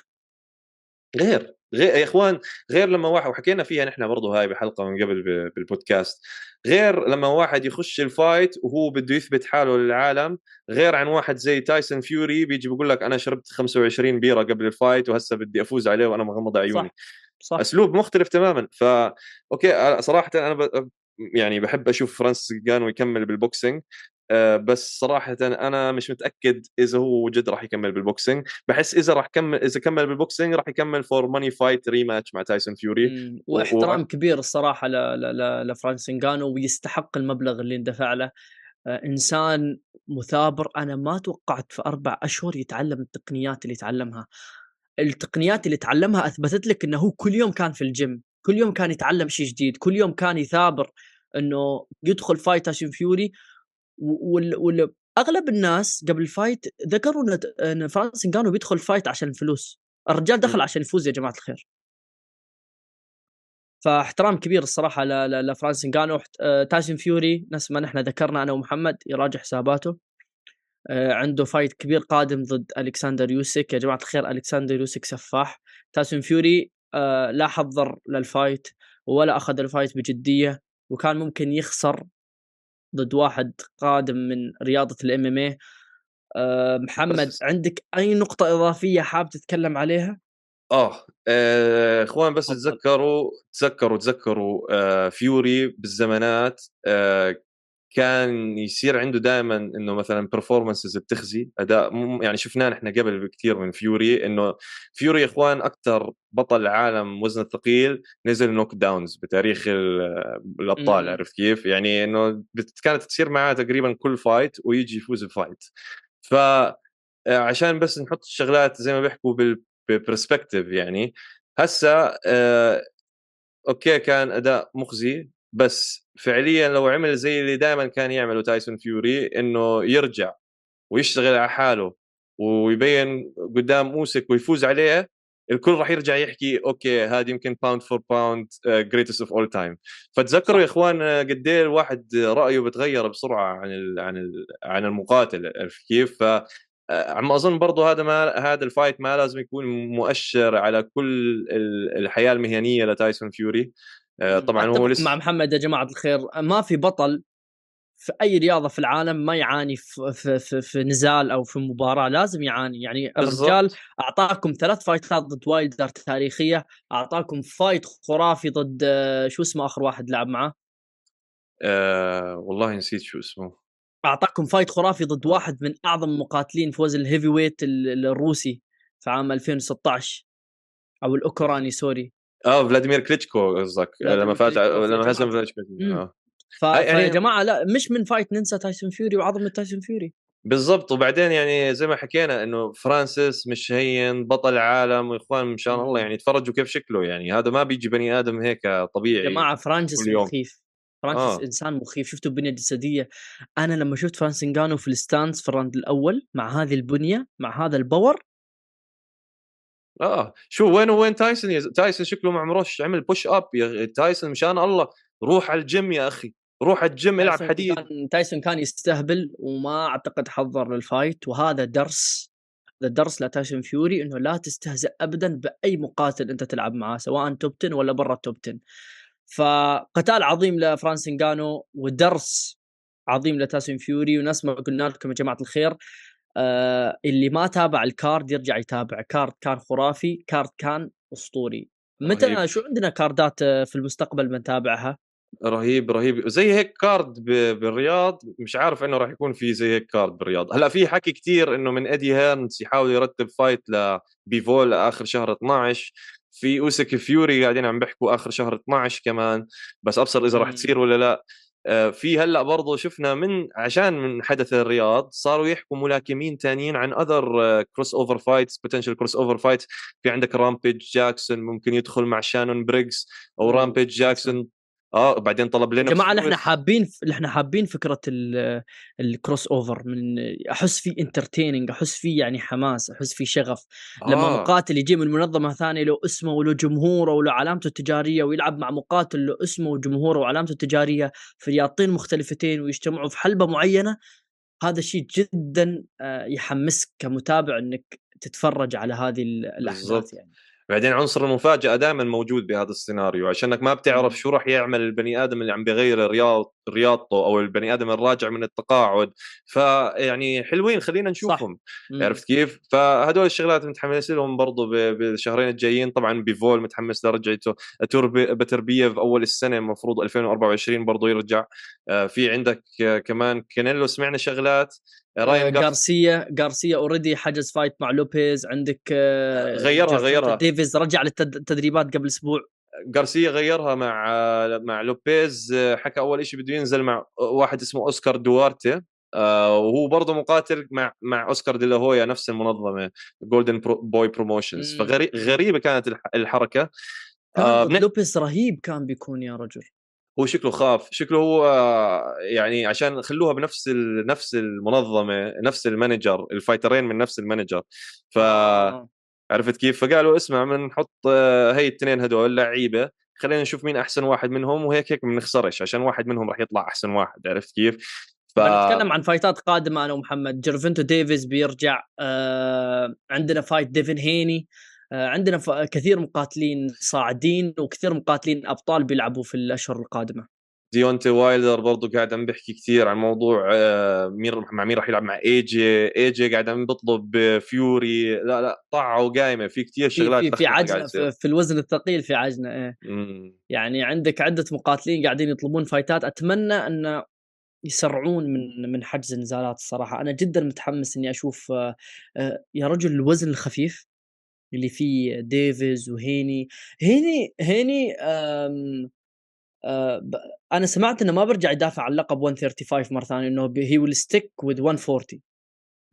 S1: غير غير يا إخوان غير لما واحد وحكينا فيها نحن برضه هاي بحلقة من قبل بالبودكاست غير لما واحد يخش ال fight وهو بده يثبت حاله للعالم غير عن واحد زي تايسون فيوري بيجي بيقول لك أنا شربت 25 بيرة قبل ال fight وهسه بدي أفوز عليه وأنا مغمض عيوني صح. صح. أسلوب مختلف تماما فا okay صراحة أنا ب... يعني بحب أشوف فرانسيس نغانو يكمل بال boxing بس صراحة أنا مش متأكد إذا هو جد راح يكمل بال boxing بحس إذا راح يكمل إذا كمل بال boxing راح يكمل for money fight rematch مع تايسون فيوري
S2: واحترام و... كبير الصراحة لفرانسيس نغانو ويستحق المبلغ اللي اندفع له آه، إنسان مثابر أنا ما توقعت في أربع أشهر يتعلم التقنيات اللي تعلمها التقنيات اللي تعلمها أثبتت لك أنه هو كل يوم كان في الجيم كل يوم كان يتعلم شيء جديد كل يوم كان يثابر إنه يدخل fight تايسون فيوري وال أغلب الناس قبل ال fight ذكروا إن فرانسيس نغانو بيدخل fight عشان الفلوس. الرجال دخل عشان يفوز يا جماعة الخير. فاحترام كبير الصراحة لفرانسيس نغانو آه، تايسون فيوري نفس ما نحن ذكرنا أنا ومحمد يراجع حساباته. آه، عنده fight كبير قادم ضد ألكسندر أوسك. يا جماعة الخير ألكسندر أوسك سفاح. تايسون فيوري آه، لا حضر لل fight ولا أخذ ال fight بجدية وكان ممكن يخسر ضد واحد قادم من رياضة ال MMA آه، محمد عندك أي نقطة إضافية حاب تتكلم عليها؟
S1: آه, آه، إخوان بس تذكروا تذكروا تذكروا آه فيوري بالزمانات آه كان يصير عنده دائما إنه مثلا performances بتخزي. أداء يعني شفناه نحن قبل بكثير من فيوري إنه فيوري يا إخوان أكثر بطل عالم وزن الثقيل نزل knockdowns بتاريخ الأبطال عرفت كيف؟ يعني إنه كانت تصير معاه تقريبا كل fight ويجي يفوز ب fight ف عشان بس نحط الشغلات زي ما بيحكوا بال perspective يعني هسا آه okay كان أداء مخزي بس فعليا لو عمل زي اللي دائما كان يعمله تايسون فيوري إنه يرجع ويشتغل على حاله ويبين قدام أوسك ويفوز عليه الكل راح يرجع يحكي okay هذه يمكن pound for pound greatest of all time فتذكروا يا إخوان آه، قد إيه الواحد رأيه بتغير بسرعة عن ال عن ال عن المقاتل عرفت كيف؟ ف آه، عم أظن برضه هذا ما هذا ال fight ما لازم يكون مؤشر على كل الحياة المهنية لتايسون فيوري. آه، طبعا هو
S2: لسه مع محمد يا جماعة الخير. ما في بطل في أي رياضة في العالم ما يعاني في, في, في, في نزال أو في مباراة لازم يعاني. يعني الرجال أعطاكم ثلاث fightات ضد وايلدر تاريخية أعطاكم fight خرافي ضد آه، شو اسمه آخر واحد لعب معه
S1: أه والله نسيت شو اسمه.
S2: أعطاكم fight خرافي ضد واحد من أعظم مقاتلين في وزن ال heavyweight الروسي في عام 2016 أو الأوكراني سوري.
S1: آه فلاديمير كليتشكو قصدك لما فات لما هزم فلاديمير
S2: آه. ف... يعني... يا جماعة لا مش من fight ننسى تايسون فيوري وعظمة تايسون فيوري.
S1: بالضبط وبعدين يعني زي ما حكينا إنه فرانسيس مش هين بطل عالم وإخوان ان شاء الله يعني تفرجوا كيف شكله يعني. هذا ما بيجي بني آدم هيك طبيعي
S2: يا جماعة فرانسيس مخيف. فرانسيس آه. إنسان مخيف. شفتوا البنية الجسدية؟ أنا لما شفت فرانسيس نغانو في ال stance في ال round الأول مع هذه البنية مع هذا ال
S1: power آه شو وين وين تايسون يا تايسون شكله مع مروش عمل push up يا تايسون مشان الله روح على الجيم يا أخي روح على الجيم العب حديد.
S2: كان تايسون كان يستهبل وما أعتقد حضر للفايت وهذا درس هذا درس لتايسون فيوري إنه لا تستهزئ ابدا بأي مقاتل أنت تلعب معاه سواء top 10 ولا برا ال top 10 فقتال عظيم لفرانسيس نغانو ودرس عظيم لتايسون فيوري وناس ما قلنا لكم يا جماعة الخير. آه اللي ما تابع ال card يرجع يتابع. card كان خرافي card كان أسطوري. متى شو عندنا cardات آه، في المستقبل بنتابعها؟
S1: رهيب رهيب. زي هيك card بالرياض مش عارف إنه راح يكون في زي هيك card بالرياض. هلأ في حكي كتير إنه من إدي هيرن يحاول يرتب fight لبيفول آخر شهر 12 في اوسك فيوري قاعدين عم بيحكوا آخر شهر 12 كمان. بس أبصر إذا راح تصير ولا لأ. في هلأ برضه شفنا من عشان من حدث الرياض صاروا يحكوا ملاكمين ثانيين عن other crossover fights potential crossover fights في عندك رامبيج جاكسون ممكن يدخل مع شانون بريغز أو رامبيج جاكسون آه وبعدين طلب لنا
S2: جماعة نحن حابين نحن حابين فكرة ال crossover من أحس في entertaining أحس في يعني حماس أحس في شغف. آه. لما مقاتل يجي من منظمة ثانية له اسمه وله جمهوره وله علامته التجارية ويلعب مع مقاتل له اسمه وجمهوره وعلامته التجارية في رياضتين مختلفتين ويجتمعوا في حلبة معينة هذا شيء جدا آه، يحمسك كمتابع إنك تتفرج على هذه الأحداث يعني.
S1: بعدين عنصر المفاجأة دائما موجود بهذا السيناريو عشانك ما بتعرف. شو راح يعمل البني آدم اللي عم بغير رياض رياضته أو البني آدم الراجع من التقاعد. فيعني حلوين خلينا نشوفهم.
S2: مم.
S1: عرفت كيف؟ فهدول الشغلات متحمس لهم برضو ب- بالشهرين الجايين. طبعا بيفول متحمس لرجعته تور بتربيف أول السنة. المفروض 2024 برضو يرجع. آه، في عندك آه، كمان كانيلو سمعنا شغلات. آه، راين جارسيا
S2: غارسيا غارسيا already حجز fight مع لوبيز. عندك
S1: غيرها- غيرها.
S2: ديفيز رجع للتدريبات قبل أسبوع.
S1: غارسيا غيرها مع مع لوبيز حكى أول شيء بده ينزل مع واحد اسمه أوسكار دوارتي آه، وهو برضه مقاتل مع مع أوسكار دي لا هويا نفس المنظمة Golden Boy
S2: Promotions.
S1: فغريبه كانت الح- الحركة.
S2: كان
S1: آه،
S2: لوبيز رهيب كان بيكون يا رجل.
S1: هو شكله خاف. شكله هو يعني عشان خلوها بنفس نفس المنظمة نفس المانجر الفايترين من نفس المانجر. فعرفت
S2: آه.
S1: كيف؟ فقالوا اسمع بنحط آه، هي الاثنين هدول لعيبة خلينا نشوف مين أحسن واحد منهم وهيك هيك بنخسرش عشان واحد منهم راح يطلع أحسن واحد عرفت كيف؟ ف...
S2: بنتكلم عن fight ات قادمة أنا ومحمد. جيرفنتا ديفيز بيرجع آه عندنا fight ديفن هيني آه عندنا ف... كثير مقاتلين صاعدين وكثير مقاتلين أبطال بيلعبوا في الأشهر القادمة.
S1: ديونتي وايلدر برضه قاعد عم بيحكي كثير عن موضوع آه، مين مع مين راح يلعب مع AJ AJ قاعد عم بيطلب فيوري لا لا طعه وقايمة. في كثير شغلات
S2: في, في
S1: عجنة.
S2: في, في الوزن الثقيل في عجنة إيه.
S1: مم.
S2: يعني عندك عدة مقاتلين قاعدين يطلبون fight ات. أتمنى أن يسرعون من من حجز النزالات الصراحة. أنا جدا متحمس إني أشوف آه، آه، يا رجل الوزن الخفيف اللي فيه ديفيز وهيني. هيني هيني آه أنا سمعت إنه ما برجع يدافع عن لقب 135 مرة ثانية إنه he will stick with 140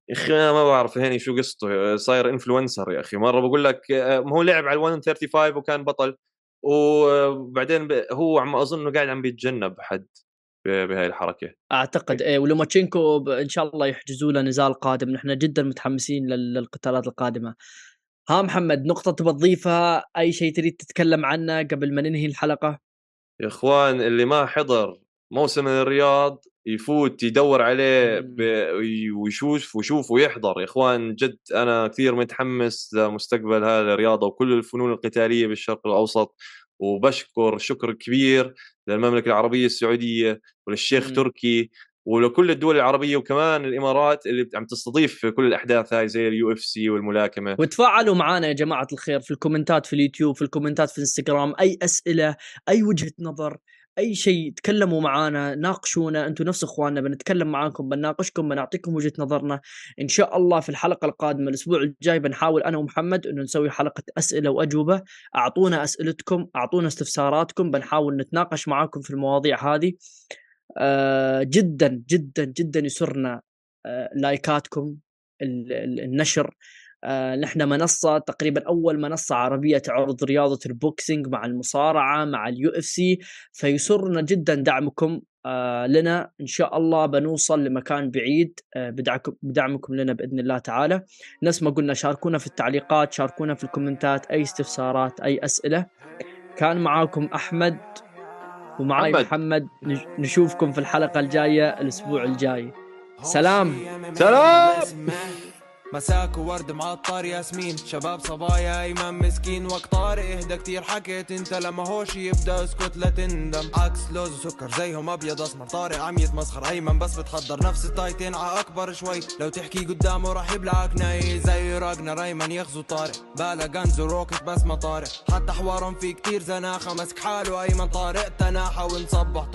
S1: يا أخي أنا ما بعرف هيني شو قصته. صاير influencer يا أخي. مرة بقول لك آه، ما هو لعب على ال 135 وكان بطل وبعدين هو عم أظن إنه قاعد عم بيتجنب حد بهاي الحركة.
S2: أعتقد إيه ولوماتشينكو إن شاء الله يحجزوا له نزال قادم. نحن جدا متحمسين لل- للقتالات القادمة. ها محمد نقطة تبغى تضيفها أي شيء تريد تتكلم عنه قبل ما ننهي الحلقة؟
S1: يا إخوان اللي ما حضر موسم الرياض يفوت يدور عليه
S2: مم.
S1: ب... ويشوف ويشوف ويحضر يا إخوان جد أنا كثير متحمس لمستقبل هذه الرياضة وكل الفنون القتالية بالشرق الأوسط وبشكر شكر كبير للمملكة العربية السعودية وللشيخ
S2: مم.
S1: تركي ولكل الدول العربية وكمان الإمارات اللي عم تستضيف كل الأحداث هاي زي ال UFC والملاكمة.
S2: وتفاعلوا معنا يا جماعة الخير في الكومنتات في اليوتيوب في الكومنتات في الإنستغرام أي أسئلة أي وجهة نظر أي شيء تكلموا معنا ناقشونا أنتم نفس إخواننا بنتكلم معاكم بنناقشكم بنعطيكم وجهة نظرنا. إن شاء الله في الحلقة القادمة الأسبوع الجاي بنحاول أنا ومحمد أنه نسوي حلقة أسئلة وأجوبة. أعطونا أسئلتكم أعطونا استفساراتكم بنحاول نتناقش معاكم في المواضيع هذه. جدا جدا جدا يسرنا آه like اتكم ال- ال- النشر. آه نحن منصة تقريبا أول منصة عربية تعرض رياضة ال boxing مع المصارعة مع ال UFC فيسرنا جدا دعمكم. آه لنا إن شاء الله بنوصل لمكان بعيد. آه بدعمكم لنا بإذن الله تعالى. نفس ما قلنا شاركونا في التعليقات شاركونا في الكومنتات أي استفسارات أي أسئلة. كان معاكم أحمد. ومعاي
S1: محمد.
S2: محمد نش- نشوفكم في الحلقة الجاية الأسبوع الجاي سلام
S1: سلام.
S3: مساك وورد معطر ياسمين. شباب صبايا ايمن مسكين. وقت طارق إهدى كتير. حكيت أنت لما هوش يبدأ اسكت لا تندم. عكس لوز وسكر زيهم أبيض أسمر. طارق عم يتمسخر. أيمن بس بتحضر نفس التايتين. ع أكبر شوي. لو تحكي قدامه راح يبلعك ناي. زي راجنر ايمن يغزو طارق. بالا غنز وروكت بس ما طارق حتى حوارهم في كتير زناخة. مسك حاله أيمن طارق. تناحه ونصبح طارق.